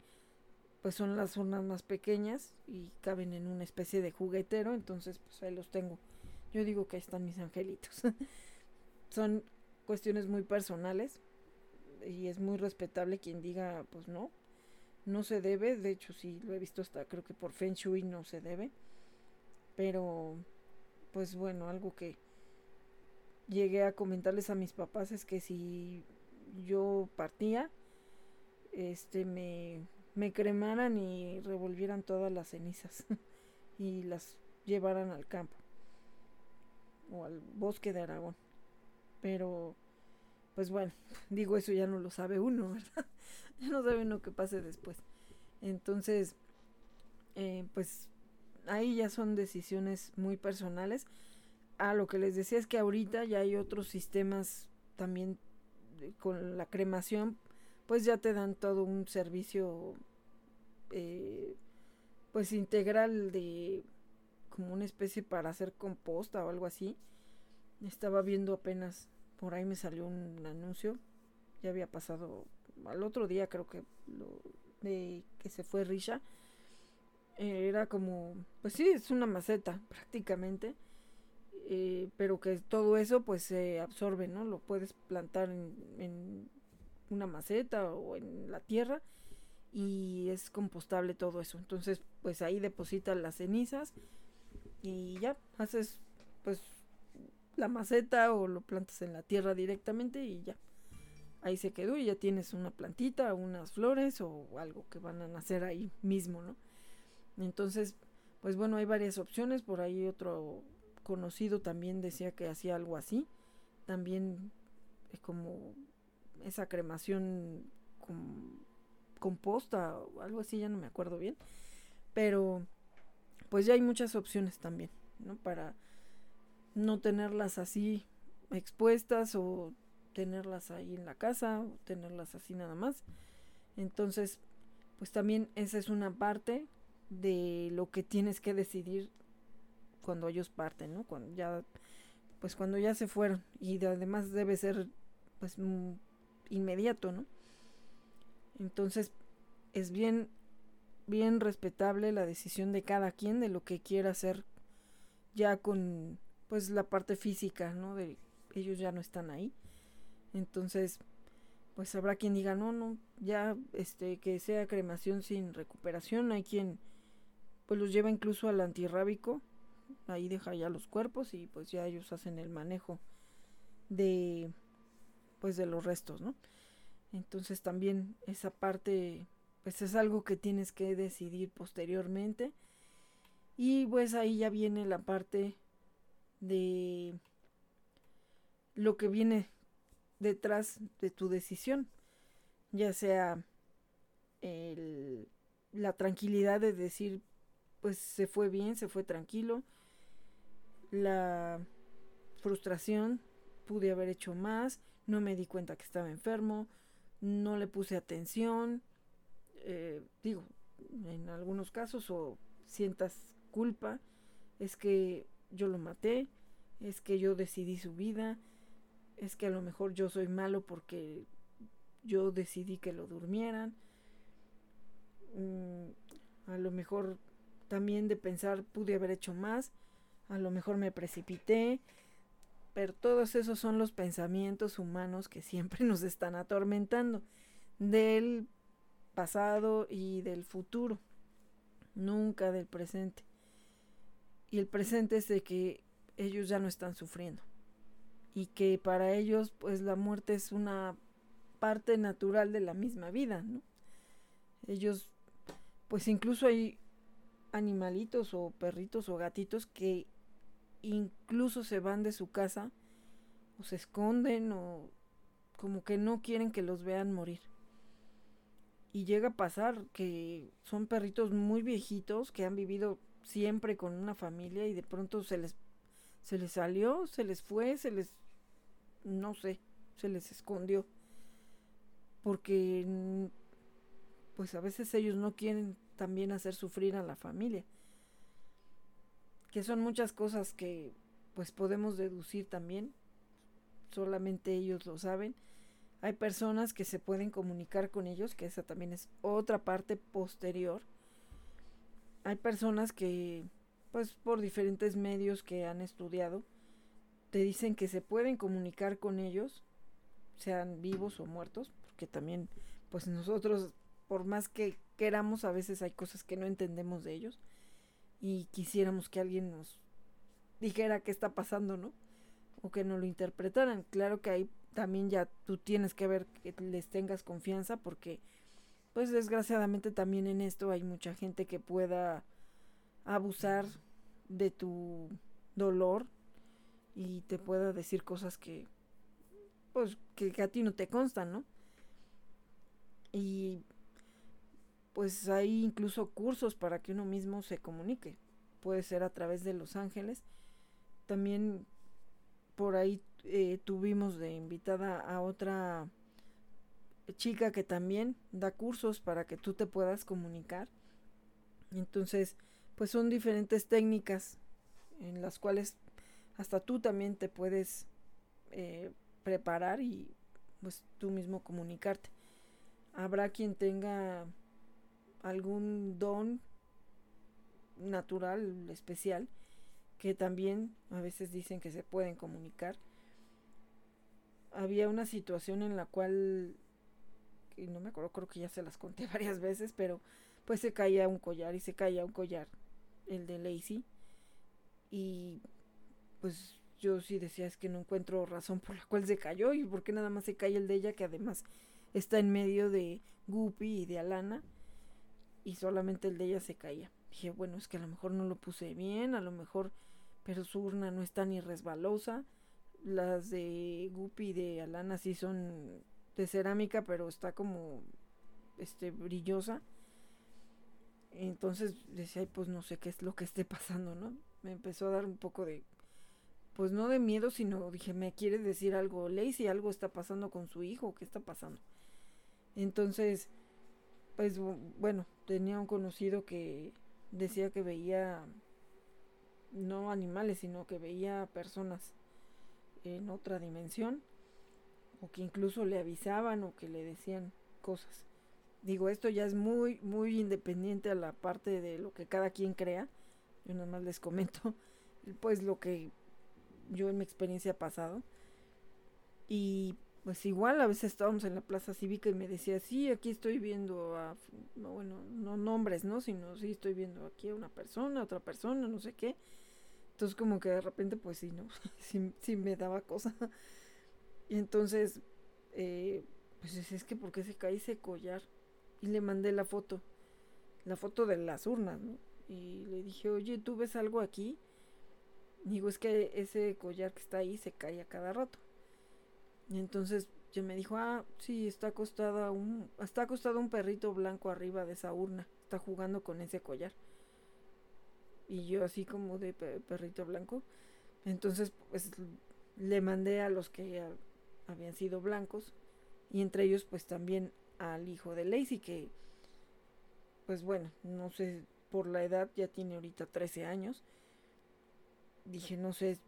pues son las urnas más pequeñas y caben en una especie de juguetero, entonces pues ahí los tengo. Yo digo que ahí están mis angelitos. son cuestiones muy personales y es muy respetable quien diga pues no, no se debe, de hecho sí lo he visto hasta creo que por Feng Shui no se debe, pero pues bueno, algo que llegué a comentarles a mis papás es que si yo partía, este me, me cremaran y revolvieran todas las cenizas y las llevaran al campo o al bosque de Aragón. Pero, pues bueno, digo eso ya no lo sabe uno, ¿verdad? ya no sabe uno qué pase después. Entonces, eh, pues ahí ya son decisiones muy personales Ah, lo que les decía es que ahorita ya hay otros sistemas también con la cremación, pues ya te dan todo un servicio eh, pues integral de como una especie para hacer composta o algo así. Estaba viendo apenas, por ahí me salió un anuncio, ya había pasado al otro día creo que lo de que se fue Risha. Eh, era como, pues sí, es una maceta prácticamente, eh, pero que todo eso pues se absorbe, ¿no? Lo puedes plantar en, una maceta o en la tierra y es compostable todo eso. Entonces, pues ahí depositas las cenizas y ya haces pues la maceta o lo plantas en la tierra directamente y ya. Ahí se quedó y ya tienes una plantita, unas flores o algo que van a nacer ahí mismo, ¿no? Entonces, pues bueno, hay varias opciones. Por ahí otro conocido también decía que hacía algo así. También es como esa cremación con composta o algo así, ya no me acuerdo bien. Pero pues ya hay muchas opciones también, ¿no? Para no tenerlas así expuestas o tenerlas ahí en la casa o tenerlas así nada más. Entonces, pues también esa es una parte de lo que tienes que decidir cuando ellos parten, ¿no? Cuando ya pues cuando ya se fueron y además debe ser pues inmediato, ¿no? Entonces, es bien bien respetable la decisión de cada quien de lo que quiera hacer ya con pues la parte física, ¿no? De ellos ya no están ahí. Entonces, pues habrá quien diga, "No, no, ya este que sea cremación sin recuperación." Hay quien pues los lleva incluso al antirrábico. Ahí deja ya los cuerpos y pues ya ellos hacen el manejo de pues de los restos, ¿no? Entonces también esa parte pues es algo que tienes que decidir posteriormente. Y pues ahí ya viene la parte de lo que viene detrás de tu decisión, ya sea el, la tranquilidad de decir, pues se fue bien, se fue tranquilo, la frustración, pude haber hecho más, no me di cuenta que estaba enfermo, no le puse atención, eh, digo, en algunos casos, o sientas culpa, es que yo lo maté, es que yo decidí su vida, es que a lo mejor yo soy malo porque yo decidí que lo durmieran. Mm, a lo mejor también de pensar pude haber hecho más, a lo mejor me precipité, pero todos esos son los pensamientos humanos que siempre nos están atormentando del pasado y del futuro, nunca del presente. Y el presente es de que ellos ya no están sufriendo y que para ellos pues la muerte es una parte natural de la misma vida, ¿no? Ellos pues incluso hay animalitos o perritos o gatitos que incluso se van de su casa o se esconden o como que no quieren que los vean morir. Y llega a pasar que son perritos muy viejitos que han vivido siempre con una familia y de pronto se les se les salió, se les fue, se les no sé, se les escondió. Porque pues a veces ellos no quieren también hacer sufrir a la familia. Que son muchas cosas que pues podemos deducir también. Solamente ellos lo saben hay personas que se pueden comunicar con ellos, que esa también es otra parte posterior. Hay personas que, pues por diferentes medios que han estudiado, te dicen que se pueden comunicar con ellos, sean vivos o muertos, porque también, pues nosotros, por más que queramos, a veces hay cosas que no entendemos de ellos y quisiéramos que alguien nos dijera qué está pasando, ¿no? O que no lo interpretaran. Claro que hay también ya tú tienes que ver que les tengas confianza porque pues desgraciadamente también en esto hay mucha gente que pueda abusar de tu dolor y te pueda decir cosas que pues que, a ti no te constan, ¿no? Y pues hay incluso cursos para que uno mismo se comunique. Puede ser a través de Los Ángeles. También por ahí eh, tuvimos de invitada a otra chica que también da cursos para que tú te puedas comunicar. Entonces, pues son diferentes técnicas en las cuales hasta tú también te puedes eh, preparar y pues tú mismo comunicarte. Habrá quien tenga algún don natural, especial, que también a veces dicen que se pueden comunicar. Había una situación en la cual, y no me acuerdo, creo que ya se las conté varias veces, pero pues se caía un collar y se caía un collar, el de Lacey. Y pues yo sí decía, es que no encuentro razón por la cual se cayó y por qué nada más se cae el de ella, que además está en medio de Guppy y de Alana, y solamente el de ella se caía. Dije, bueno, es que a lo mejor no lo puse bien, a lo mejor, pero su urna no está ni resbalosa. Las de Guppy y de Alana sí son de cerámica, pero está como este brillosa. Entonces decía, pues no sé qué es lo que esté pasando, ¿no? Me empezó a dar un poco de pues no de miedo, sino dije, me quiere decir algo, si algo está pasando con su hijo, ¿qué está pasando? Entonces, pues bueno, tenía un conocido que decía que veía no animales, sino que veía personas en otra dimensión, o que incluso le avisaban o que le decían cosas. Digo, esto ya es muy, muy independiente a la parte de lo que cada quien crea. Yo nada más les comento, pues lo que yo en mi experiencia pasado. Y pues igual a veces estábamos en la plaza cívica y me decía, sí, aquí estoy viendo a, no, bueno, no nombres, ¿no? Sino sí estoy viendo aquí a una persona, a otra persona, no sé qué. Entonces como que de repente pues sí, ¿no? sí, me daba cosa. Y entonces, eh, pues es que porque se cae ese collar. Y le mandé la foto, la foto de las urnas, ¿no? Y le dije, oye, ¿tú ves algo aquí? Digo, es que ese collar que está ahí se cae a cada rato. Y entonces yo me dijo, ah, sí, está acostado un, está acostado un perrito blanco arriba de esa urna. Está jugando con ese collar. Y yo así como de perrito blanco. Entonces, pues le mandé a los que habían sido blancos. Y entre ellos, pues también al hijo de Lacey, que, pues bueno, no sé, por la edad ya tiene ahorita 13 años dije, no sé,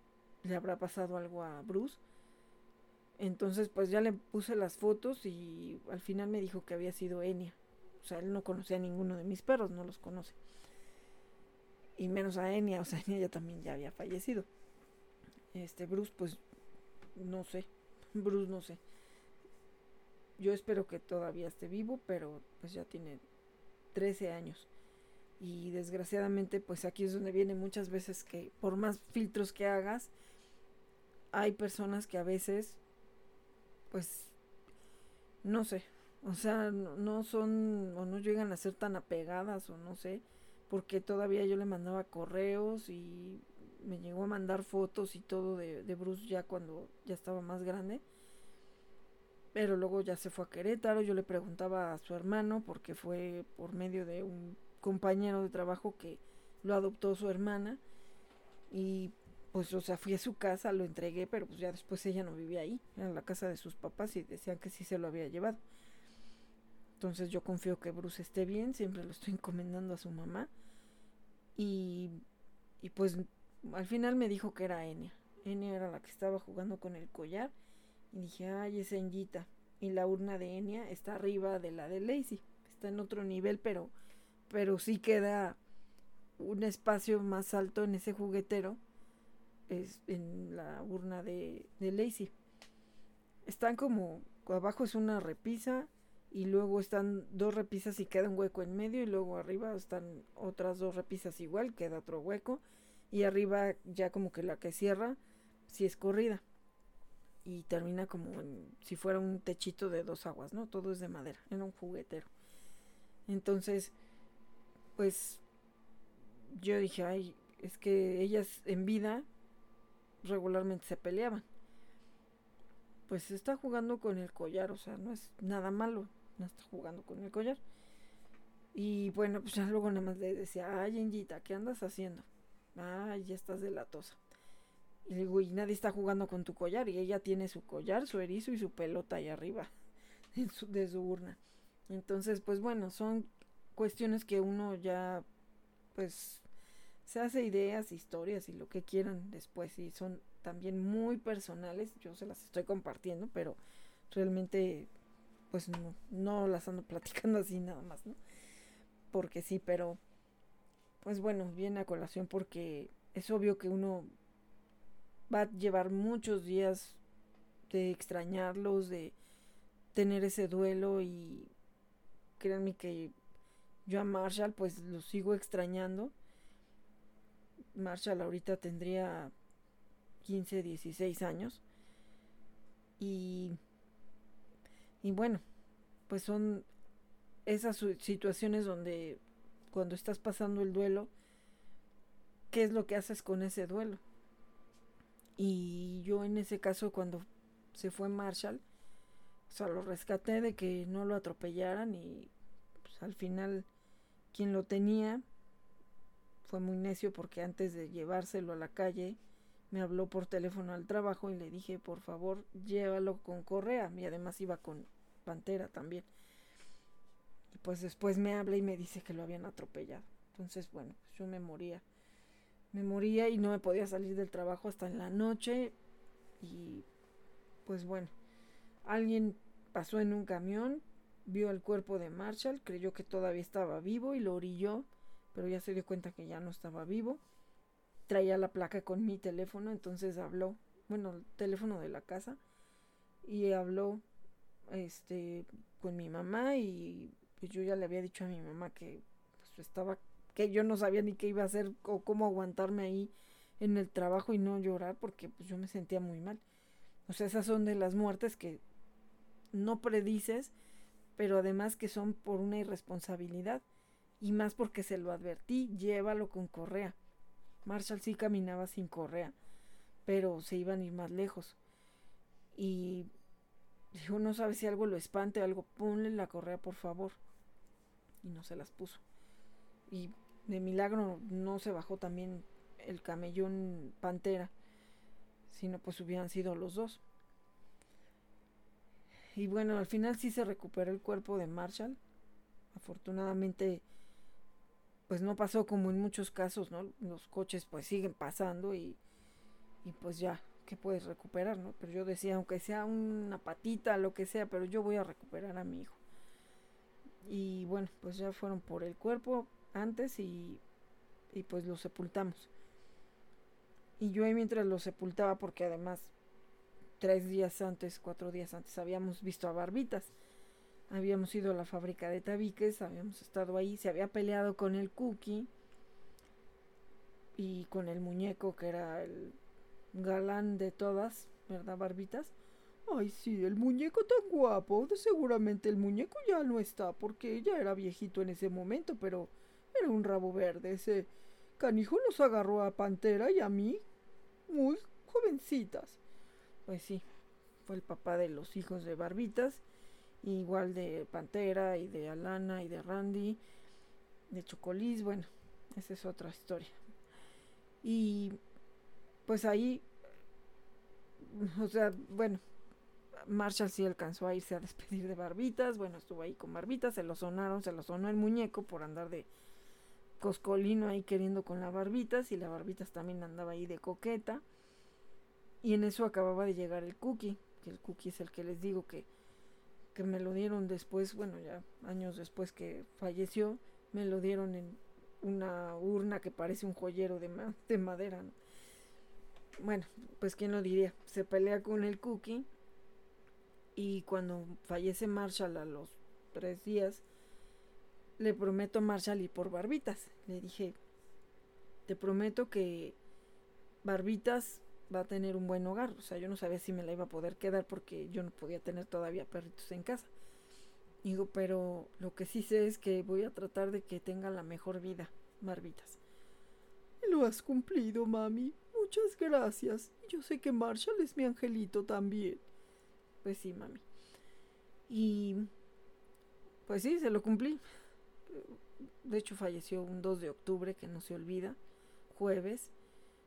le habrá pasado algo a Bruce. Entonces, pues ya le puse las fotos y al final me dijo que había sido Enya. O sea, él no conocía a ninguno de mis perros, no los conoce. Y menos a Enya, o sea, Enya ya también ya había fallecido. Este Bruce, pues no sé. Bruce no sé. Yo espero que todavía esté vivo, pero pues ya tiene 13 años. Y desgraciadamente, pues aquí es donde viene muchas veces que por más filtros que hagas, hay personas que a veces, pues, no sé, o sea, no, son o no llegan a ser tan apegadas o no sé, porque todavía yo le mandaba correos y me llegó a mandar fotos y todo de, de Bruce ya cuando ya estaba más grande. Pero luego ya se fue a Querétaro, yo le preguntaba a su hermano porque fue por medio de un compañero de trabajo que lo adoptó su hermana y pues o sea fui a su casa, lo entregué, pero pues ya después ella no vivía ahí, en la casa de sus papás y decían que sí se lo había llevado. Entonces yo confío que Bruce esté bien, siempre lo estoy encomendando a su mamá. Y, y pues al final me dijo que era Enya. Enya era la que estaba jugando con el collar. Y dije, ay, es Enyita. Y la urna de Enya está arriba de la de Lacey. Está en otro nivel, pero pero sí queda un espacio más alto en ese juguetero es en la urna de, de Lacey. Están como abajo es una repisa y luego están dos repisas y queda un hueco en medio y luego arriba están otras dos repisas igual, queda otro hueco y arriba ya como que la que cierra si es corrida y termina como si fuera un techito de dos aguas, ¿no? Todo es de madera, en un juguetero. Entonces, pues yo dije, ay, es que ellas en vida regularmente se peleaban. Pues está jugando con el collar, o sea, no es nada malo, no está jugando con el collar. Y bueno, pues ya luego nada más le decía, ay, Engita, ¿qué andas haciendo? Ay, ya estás de la tosa. Y le digo, y nadie está jugando con tu collar. Y ella tiene su collar, su erizo y su pelota ahí arriba de su urna. Entonces, pues bueno, son cuestiones que uno ya pues se hace ideas, historias y lo que quieran después y son también muy personales, yo se las estoy compartiendo, pero realmente pues no, no las ando platicando así nada más, ¿no? Porque sí, pero pues bueno, viene a colación porque es obvio que uno va a llevar muchos días de extrañarlos, de tener ese duelo y créanme que yo a Marshall pues lo sigo extrañando. Marshall ahorita tendría 15, 16 años. Y, y bueno, pues son esas situaciones donde cuando estás pasando el duelo, ¿qué es lo que haces con ese duelo? Y yo en ese caso cuando se fue Marshall, o sea, lo rescaté de que no lo atropellaran y pues, al final quien lo tenía fue muy necio porque antes de llevárselo a la calle me habló por teléfono al trabajo y le dije, por favor, llévalo con correa. Y además iba con pantera también. Y pues después me habla y me dice que lo habían atropellado. Entonces, bueno, pues yo me moría. Me moría y no me podía salir del trabajo hasta en la noche. Y pues bueno, alguien pasó en un camión, vio el cuerpo de Marshall, creyó que todavía estaba vivo y lo orilló, pero ya se dio cuenta que ya no estaba vivo. Traía la placa con mi teléfono, entonces habló, bueno, el teléfono de la casa, y habló este con mi mamá y pues yo ya le había dicho a mi mamá que pues, estaba que yo no sabía ni qué iba a hacer o cómo aguantarme ahí en el trabajo y no llorar porque pues yo me sentía muy mal. O sea, esas son de las muertes que no predices, pero además que son por una irresponsabilidad y más porque se lo advertí, llévalo con correa. Marshall sí caminaba sin correa, pero se iban a ir más lejos. Y dijo, no sabe si algo lo espante, algo, ponle la correa por favor. Y no se las puso. Y de milagro no se bajó también el camellón pantera si no pues hubieran sido los dos. Y bueno, al final sí se recuperó el cuerpo de Marshall. Afortunadamente, pues no pasó como en muchos casos, ¿no? Los coches pues siguen pasando y, y pues ya, que puedes recuperar, ¿no? Pero yo decía, aunque sea una patita, lo que sea, pero yo voy a recuperar a mi hijo. Y bueno, pues ya fueron por el cuerpo antes y, y pues lo sepultamos. Y yo ahí mientras lo sepultaba, porque además tres días antes, cuatro días antes, habíamos visto a Barbitas. Habíamos ido a la fábrica de tabiques, habíamos estado ahí, se había peleado con el cookie y con el muñeco que era el galán de todas, ¿verdad, Barbitas? Ay, sí, el muñeco tan guapo. Seguramente el muñeco ya no está porque ya era viejito en ese momento, pero era un rabo verde. Ese canijo nos agarró a Pantera y a mí muy jovencitas. Pues sí, fue el papá de los hijos de Barbitas, igual de Pantera y de Alana y de Randy, de Chocolis, bueno, esa es otra historia. Y pues ahí, o sea, bueno, Marshall sí alcanzó a irse a despedir de Barbitas, bueno, estuvo ahí con Barbitas, se lo sonaron, se lo sonó el muñeco por andar de Coscolino ahí queriendo con la Barbitas y la Barbitas también andaba ahí de coqueta. Y en eso acababa de llegar el cookie, que el cookie es el que les digo que, que me lo dieron después, bueno, ya años después que falleció, me lo dieron en una urna que parece un joyero de, de madera. Bueno, pues quién lo diría, se pelea con el cookie y cuando fallece Marshall a los tres días, le prometo a Marshall y por Barbitas. Le dije, te prometo que Barbitas va a tener un buen hogar. O sea, yo no sabía si me la iba a poder quedar porque yo no podía tener todavía perritos en casa. Digo, pero lo que sí sé es que voy a tratar de que tenga la mejor vida, Barbitas. Lo has cumplido, mami. Muchas gracias. Yo sé que Marshall es mi angelito también. Pues sí, mami. Y... Pues sí, se lo cumplí de hecho falleció un 2 de octubre que no se olvida, jueves,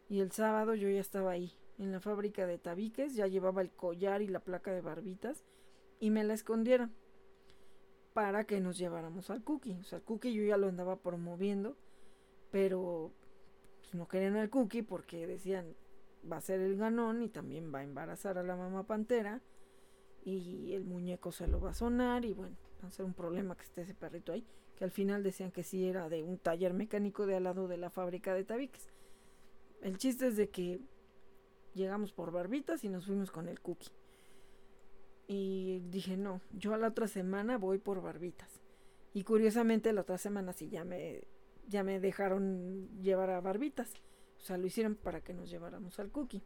y el sábado yo ya estaba ahí, en la fábrica de tabiques, ya llevaba el collar y la placa de barbitas y me la escondieron para que nos lleváramos al cookie. O sea, el cookie yo ya lo andaba promoviendo, pero pues no querían al cookie porque decían va a ser el ganón y también va a embarazar a la mamá pantera y el muñeco se lo va a sonar y bueno, va a ser un problema que esté ese perrito ahí, que al final decían que sí era de un taller mecánico de al lado de la fábrica de tabiques. El chiste es de que llegamos por barbitas y nos fuimos con el cookie. Y dije, no, yo a la otra semana voy por barbitas. Y curiosamente la otra semana sí ya me, ya me dejaron llevar a barbitas. O sea, lo hicieron para que nos lleváramos al cookie.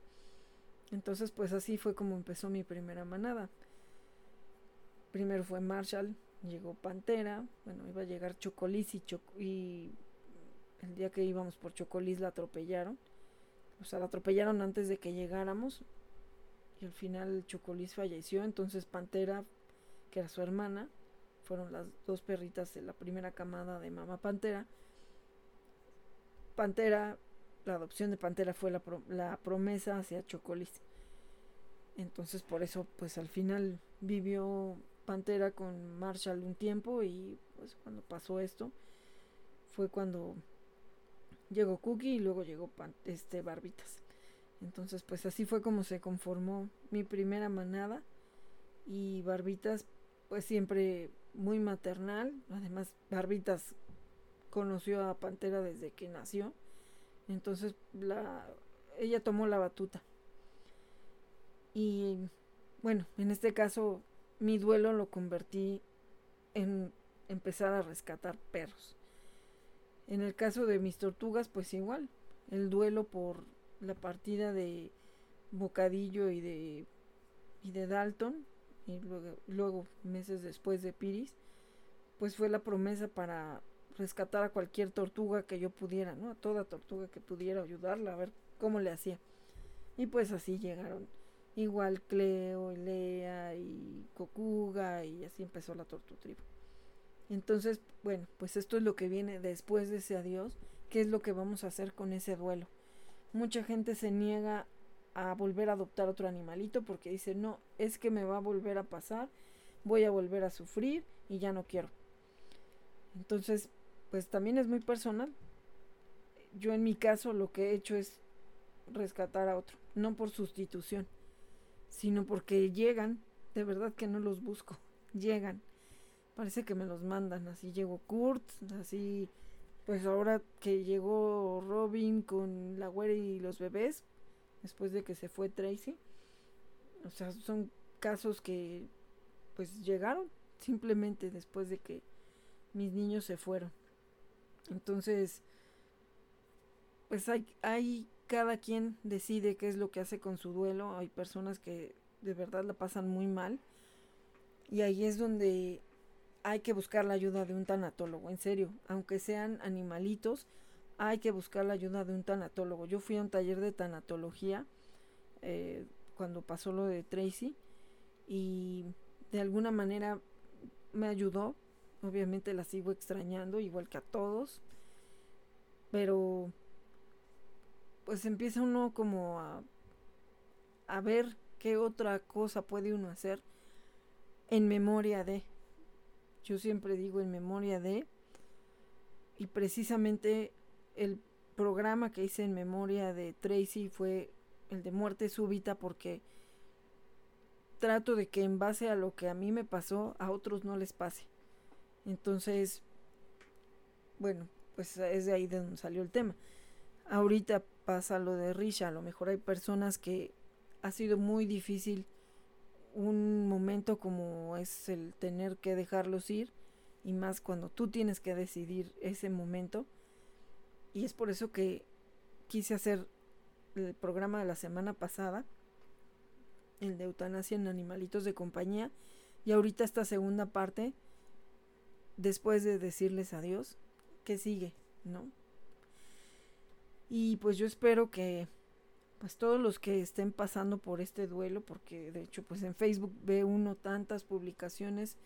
Entonces, pues así fue como empezó mi primera manada. Primero fue Marshall, llegó Pantera, bueno, iba a llegar Chocolis y, y el día que íbamos por Chocolis la atropellaron. O sea, la atropellaron antes de que llegáramos. Y al final Chocolis falleció. Entonces Pantera, que era su hermana, fueron las dos perritas de la primera camada de mamá Pantera. Pantera, la adopción de Pantera fue la, la promesa hacia Chocolis. Entonces por eso pues al final vivió Pantera con Marshall un tiempo y pues cuando pasó esto fue cuando llegó Cookie y luego llegó este Barbitas. Entonces, pues así fue como se conformó mi primera manada y Barbitas pues siempre muy maternal, además Barbitas conoció a Pantera desde que nació. Entonces, la ella tomó la batuta. Y bueno, en este caso mi duelo lo convertí en empezar a rescatar perros. En el caso de mis tortugas, pues igual, el duelo por la partida de Bocadillo y de, y de Dalton, y luego, luego meses después de Piris, pues fue la promesa para rescatar a cualquier tortuga que yo pudiera, ¿no? A toda tortuga que pudiera ayudarla, a ver cómo le hacía. Y pues así llegaron. Igual Cleo, Lea y Cocuga y así empezó la Tortutribu. Entonces, bueno, pues esto es lo que viene después de ese adiós, qué es lo que vamos a hacer con ese duelo. Mucha gente se niega a volver a adoptar otro animalito porque dice, no, es que me va a volver a pasar, voy a volver a sufrir y ya no quiero. Entonces, pues también es muy personal. Yo en mi caso lo que he hecho es rescatar a otro, no por sustitución, sino porque llegan, de verdad que no los busco, llegan parece que me los mandan. Así llegó Kurt, así pues ahora que llegó Robin con la güera y los bebés, después de que se fue Tracy. O sea, son casos que pues llegaron simplemente después de que mis niños se fueron. Entonces, pues hay, hay cada quien decide qué es lo que hace con su duelo. Hay personas que de verdad la pasan muy mal. Y ahí es donde hay que buscar la ayuda de un tanatólogo, en serio, aunque sean animalitos, hay que buscar la ayuda de un tanatólogo. Yo fui a un taller de tanatología eh, cuando pasó lo de Tracy y de alguna manera me ayudó. Obviamente la sigo extrañando, igual que a todos, pero pues empieza uno como a, a ver qué otra cosa puede uno hacer en memoria de yo siempre digo en memoria de, y precisamente el programa que hice en memoria de Tracy fue el de muerte súbita porque trato de que en base a lo que a mí me pasó, a otros no les pase. Entonces, bueno, pues es de ahí de donde salió el tema. Ahorita pasa lo de Risha, a lo mejor hay personas que ha sido muy difícil un momento como es el tener que dejarlos ir y más cuando tú tienes que decidir ese momento. Y es por eso que quise hacer el programa de la semana pasada, el de eutanasia en animalitos de compañía, y ahorita esta segunda parte, después de decirles adiós, que sigue, ¿no? Y pues yo espero que pues todos los que estén pasando por este duelo, porque de hecho pues en Facebook ve uno tantas publicaciones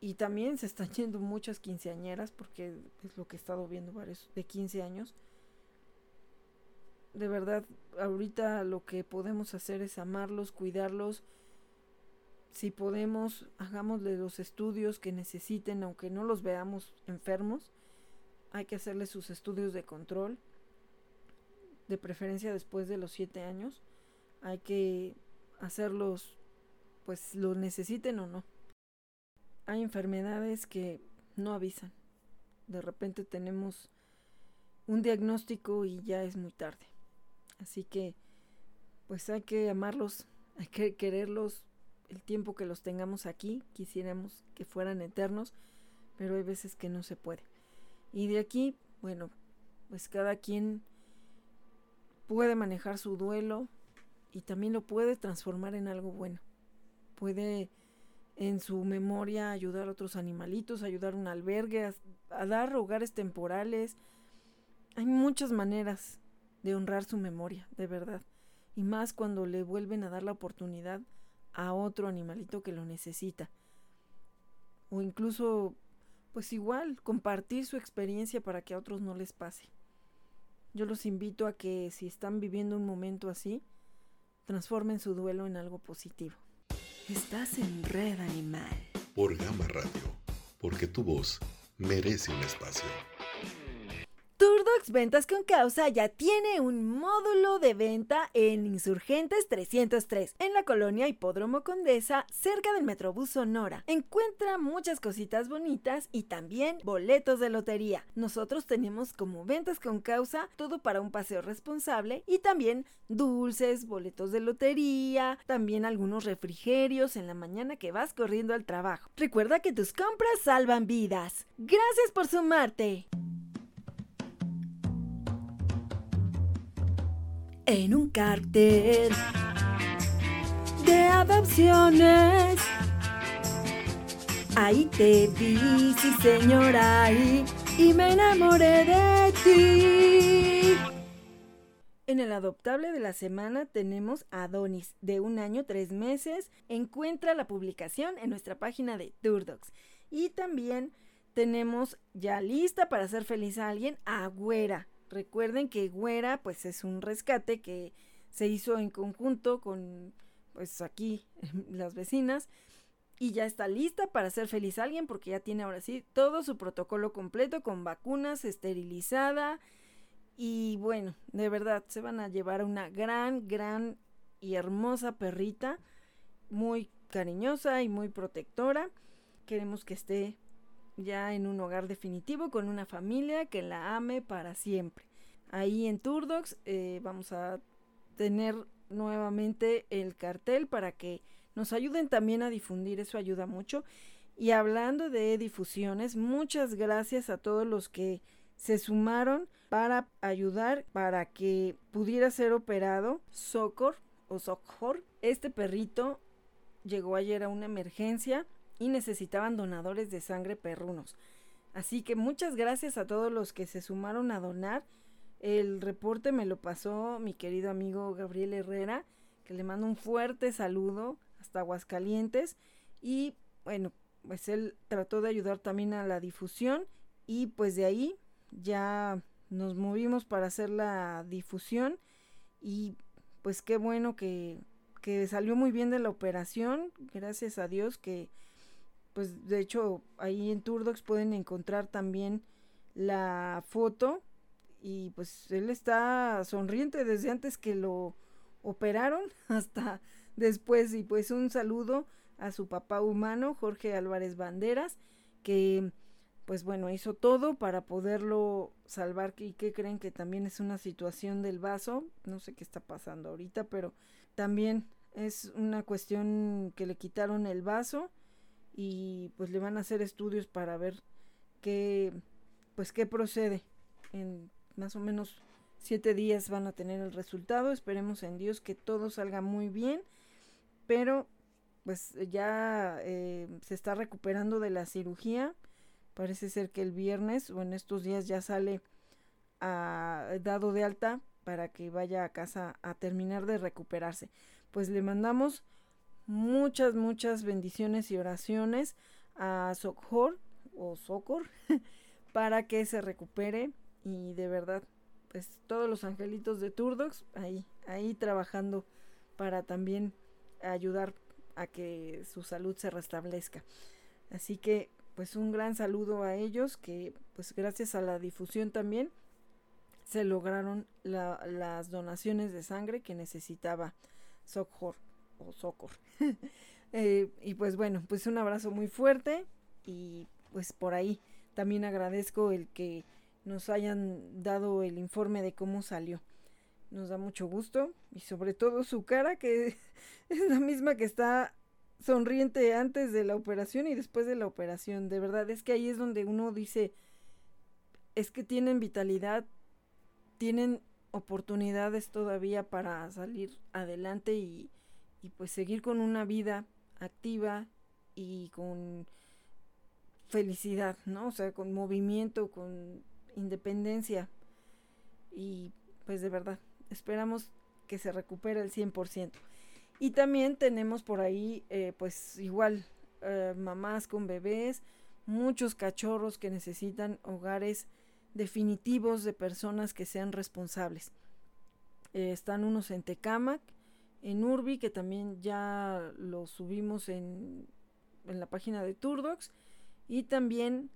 y también se están yendo muchas quinceañeras, porque es lo que he estado viendo varios de 15 años. De verdad, ahorita lo que podemos hacer es amarlos, cuidarlos. Si podemos, hagámosle los estudios que necesiten, aunque no los veamos enfermos. Hay que hacerles sus estudios de control de preferencia después de los siete años. Hay que hacerlos, pues lo necesiten o no. Hay enfermedades que no avisan. De repente tenemos un diagnóstico y ya es muy tarde. Así que, pues hay que amarlos, hay que quererlos el tiempo que los tengamos aquí. Quisiéramos que fueran eternos, pero hay veces que no se puede. Y de aquí, bueno, pues cada quien puede manejar su duelo y también lo puede transformar en algo bueno. Puede en su memoria ayudar a otros animalitos, ayudar a un albergue, a, dar hogares temporales. Hay muchas maneras de honrar su memoria, de verdad. Y más cuando le vuelven a dar la oportunidad a otro animalito que lo necesita. O incluso, pues igual, compartir su experiencia para que a otros no les pase. Yo los invito a que si están viviendo un momento así, transformen su duelo en algo positivo. Estás en Red Animal. Por Gama Radio, porque tu voz merece un espacio. Ventas con Causa ya tiene un módulo de venta en Insurgentes 303, en la colonia Hipódromo Condesa, cerca del Metrobús Sonora. Encuentra muchas cositas bonitas y también boletos de lotería. Nosotros tenemos como Ventas con Causa todo para un paseo responsable y también dulces, boletos de lotería, también algunos refrigerios en la mañana que vas corriendo al trabajo. Recuerda que tus compras salvan vidas. Gracias por sumarte. En un cartel de adopciones. Ahí te vi, sí señora, ahí, y me enamoré de ti. En el adoptable de la semana tenemos a Adonis, de un año, tres meses. Encuentra la publicación en nuestra página de Turdocs. Y también tenemos ya lista para hacer feliz a alguien a Güera, Recuerden que Güera pues es un rescate que se hizo en conjunto con pues aquí las vecinas y ya está lista para hacer feliz a alguien porque ya tiene ahora sí todo su protocolo completo con vacunas, esterilizada y bueno, de verdad se van a llevar una gran, gran y hermosa perrita, muy cariñosa y muy protectora. Queremos que esté ya en un hogar definitivo con una familia que la ame para siempre. Ahí en Turdox eh, vamos a tener nuevamente el cartel para que nos ayuden también a difundir, eso ayuda mucho. Y hablando de difusiones, muchas gracias a todos los que se sumaron para ayudar para que pudiera ser operado Socor o Socorro. Este perrito llegó ayer a una emergencia y necesitaban donadores de sangre perrunos. Así que muchas gracias a todos los que se sumaron a donar. El reporte me lo pasó mi querido amigo Gabriel Herrera, que le mando un fuerte saludo hasta Aguascalientes. Y bueno, pues él trató de ayudar también a la difusión y pues de ahí ya nos movimos para hacer la difusión y pues qué bueno que, que salió muy bien de la operación, gracias a Dios que pues de hecho ahí en Turdox pueden encontrar también la foto y pues él está sonriente desde antes que lo operaron hasta después. Y pues un saludo a su papá humano Jorge Álvarez Banderas que pues bueno hizo todo para poderlo salvar. Y que creen que también es una situación del vaso. No sé qué está pasando ahorita pero también es una cuestión que le quitaron el vaso y pues le van a hacer estudios para ver qué pues qué procede. En más o menos siete días van a tener el resultado. Esperemos en Dios que todo salga muy bien pero pues ya eh, se está recuperando de la cirugía. Parece ser que el viernes o en estos días ya sale a, dado de alta para que vaya a casa a terminar de recuperarse. Pues le mandamos muchas, muchas bendiciones y oraciones a Sokhor o Socor para que se recupere y de verdad, pues todos los angelitos de Turdox ahí, ahí trabajando para también ayudar a que su salud se restablezca. Así que pues un gran saludo a ellos que pues gracias a la difusión también se lograron las donaciones de sangre que necesitaba Socor o Socor. Eh, y pues bueno, pues un abrazo muy fuerte y pues por ahí también agradezco el que nos hayan dado el informe de cómo salió. Nos da mucho gusto y sobre todo su cara que es la misma que está sonriente antes de la operación y después de la operación. De verdad, es que ahí es donde uno dice, es que tienen vitalidad, tienen oportunidades todavía para salir adelante y, y pues seguir con una vida activa y con felicidad, ¿no? O sea, con movimiento, con independencia. Y pues de verdad, esperamos que se recupere el 100%. Y también tenemos por ahí, eh, pues igual, eh, mamás con bebés, muchos cachorros que necesitan hogares definitivos de personas que sean responsables. Eh, están unos en Tecamac, en Urbi, que también ya lo subimos en, en la página de Turdox, y también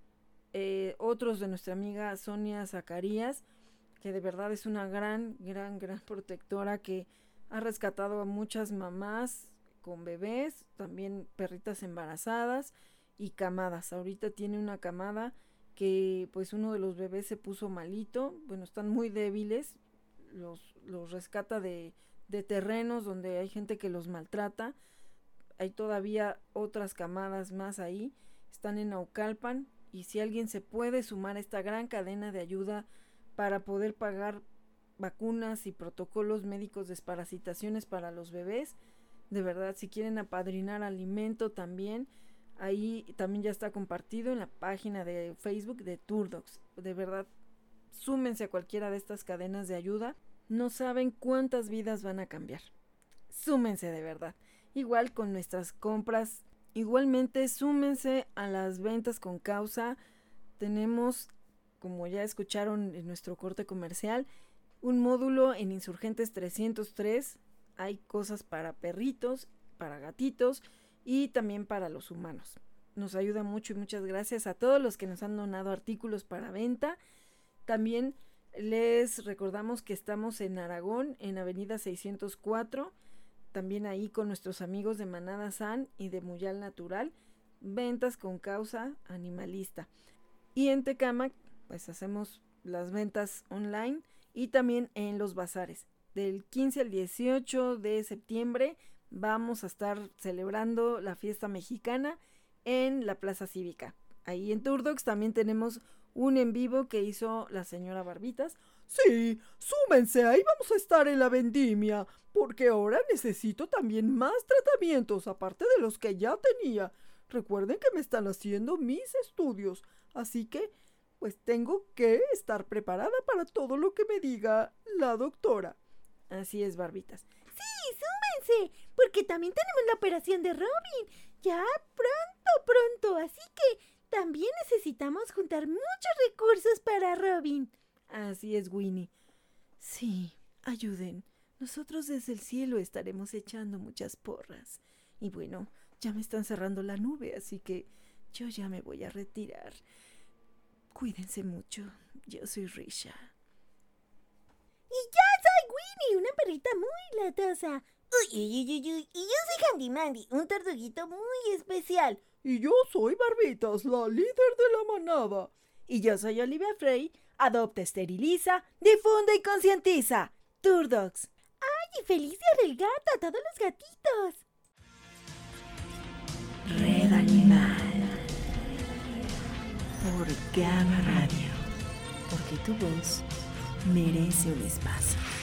otros de nuestra amiga Sonia Zacarías, que de verdad es una gran, gran, gran protectora que ha rescatado a muchas mamás con bebés, también perritas embarazadas y camadas. Ahorita tiene una camada que pues uno de los bebés se puso malito, bueno, están muy débiles, los, los rescata de, de terrenos donde hay gente que los maltrata. Hay todavía otras camadas más ahí, están en Naucalpan y si alguien se puede sumar a esta gran cadena de ayuda para poder pagar vacunas y protocolos médicos de desparasitaciones para los bebés. De verdad, si quieren apadrinar alimento también, ahí también ya está compartido en la página de Facebook de Turdox. De verdad, súmense a cualquiera de estas cadenas de ayuda. No saben cuántas vidas van a cambiar. Súmense de verdad. Igual con nuestras compras. Igualmente, súmense a las ventas con causa. Tenemos, como ya escucharon en nuestro corte comercial, un módulo en Insurgentes 303. Hay cosas para perritos, para gatitos y también para los humanos. Nos ayuda mucho y muchas gracias a todos los que nos han donado artículos para venta. También les recordamos que estamos en Aragón, en Avenida 604, también ahí con nuestros amigos de Manada San y de Muyal Natural, ventas con causa animalista. Y en Tecama, pues hacemos las ventas online y también en los bazares. Del 15 al 18 de septiembre vamos a estar celebrando la fiesta mexicana en la Plaza Cívica. Ahí en Turdox también tenemos un en vivo que hizo la señora Barbitas. Sí, súmense, ahí vamos a estar en la vendimia, porque ahora necesito también más tratamientos aparte de los que ya tenía. Recuerden que me están haciendo mis estudios, así que pues tengo que estar preparada para todo lo que me diga la doctora. Así es, Barbitas. Sí, súmense, porque también tenemos la operación de Robin. Ya pronto, pronto. Así que también necesitamos juntar muchos recursos para Robin. Así es, Winnie. Sí, ayuden. Nosotros desde el cielo estaremos echando muchas porras. Y bueno, ya me están cerrando la nube, así que yo ya me voy a retirar. Cuídense mucho. Yo soy Risha. Y yo soy Winnie, una perrita muy latosa. Uy, uy, uy, uy, Y yo soy Handy Mandy, un tortuguito muy especial. Y yo soy Barbitas, la líder de la manada. Y yo soy Olivia Frey. Adopta, esteriliza, difunde y concientiza. Turdogs. ¡Ay, y feliz día del gato a todos los gatitos! Red Animal por Gama Radio, porque tu voz merece un espacio.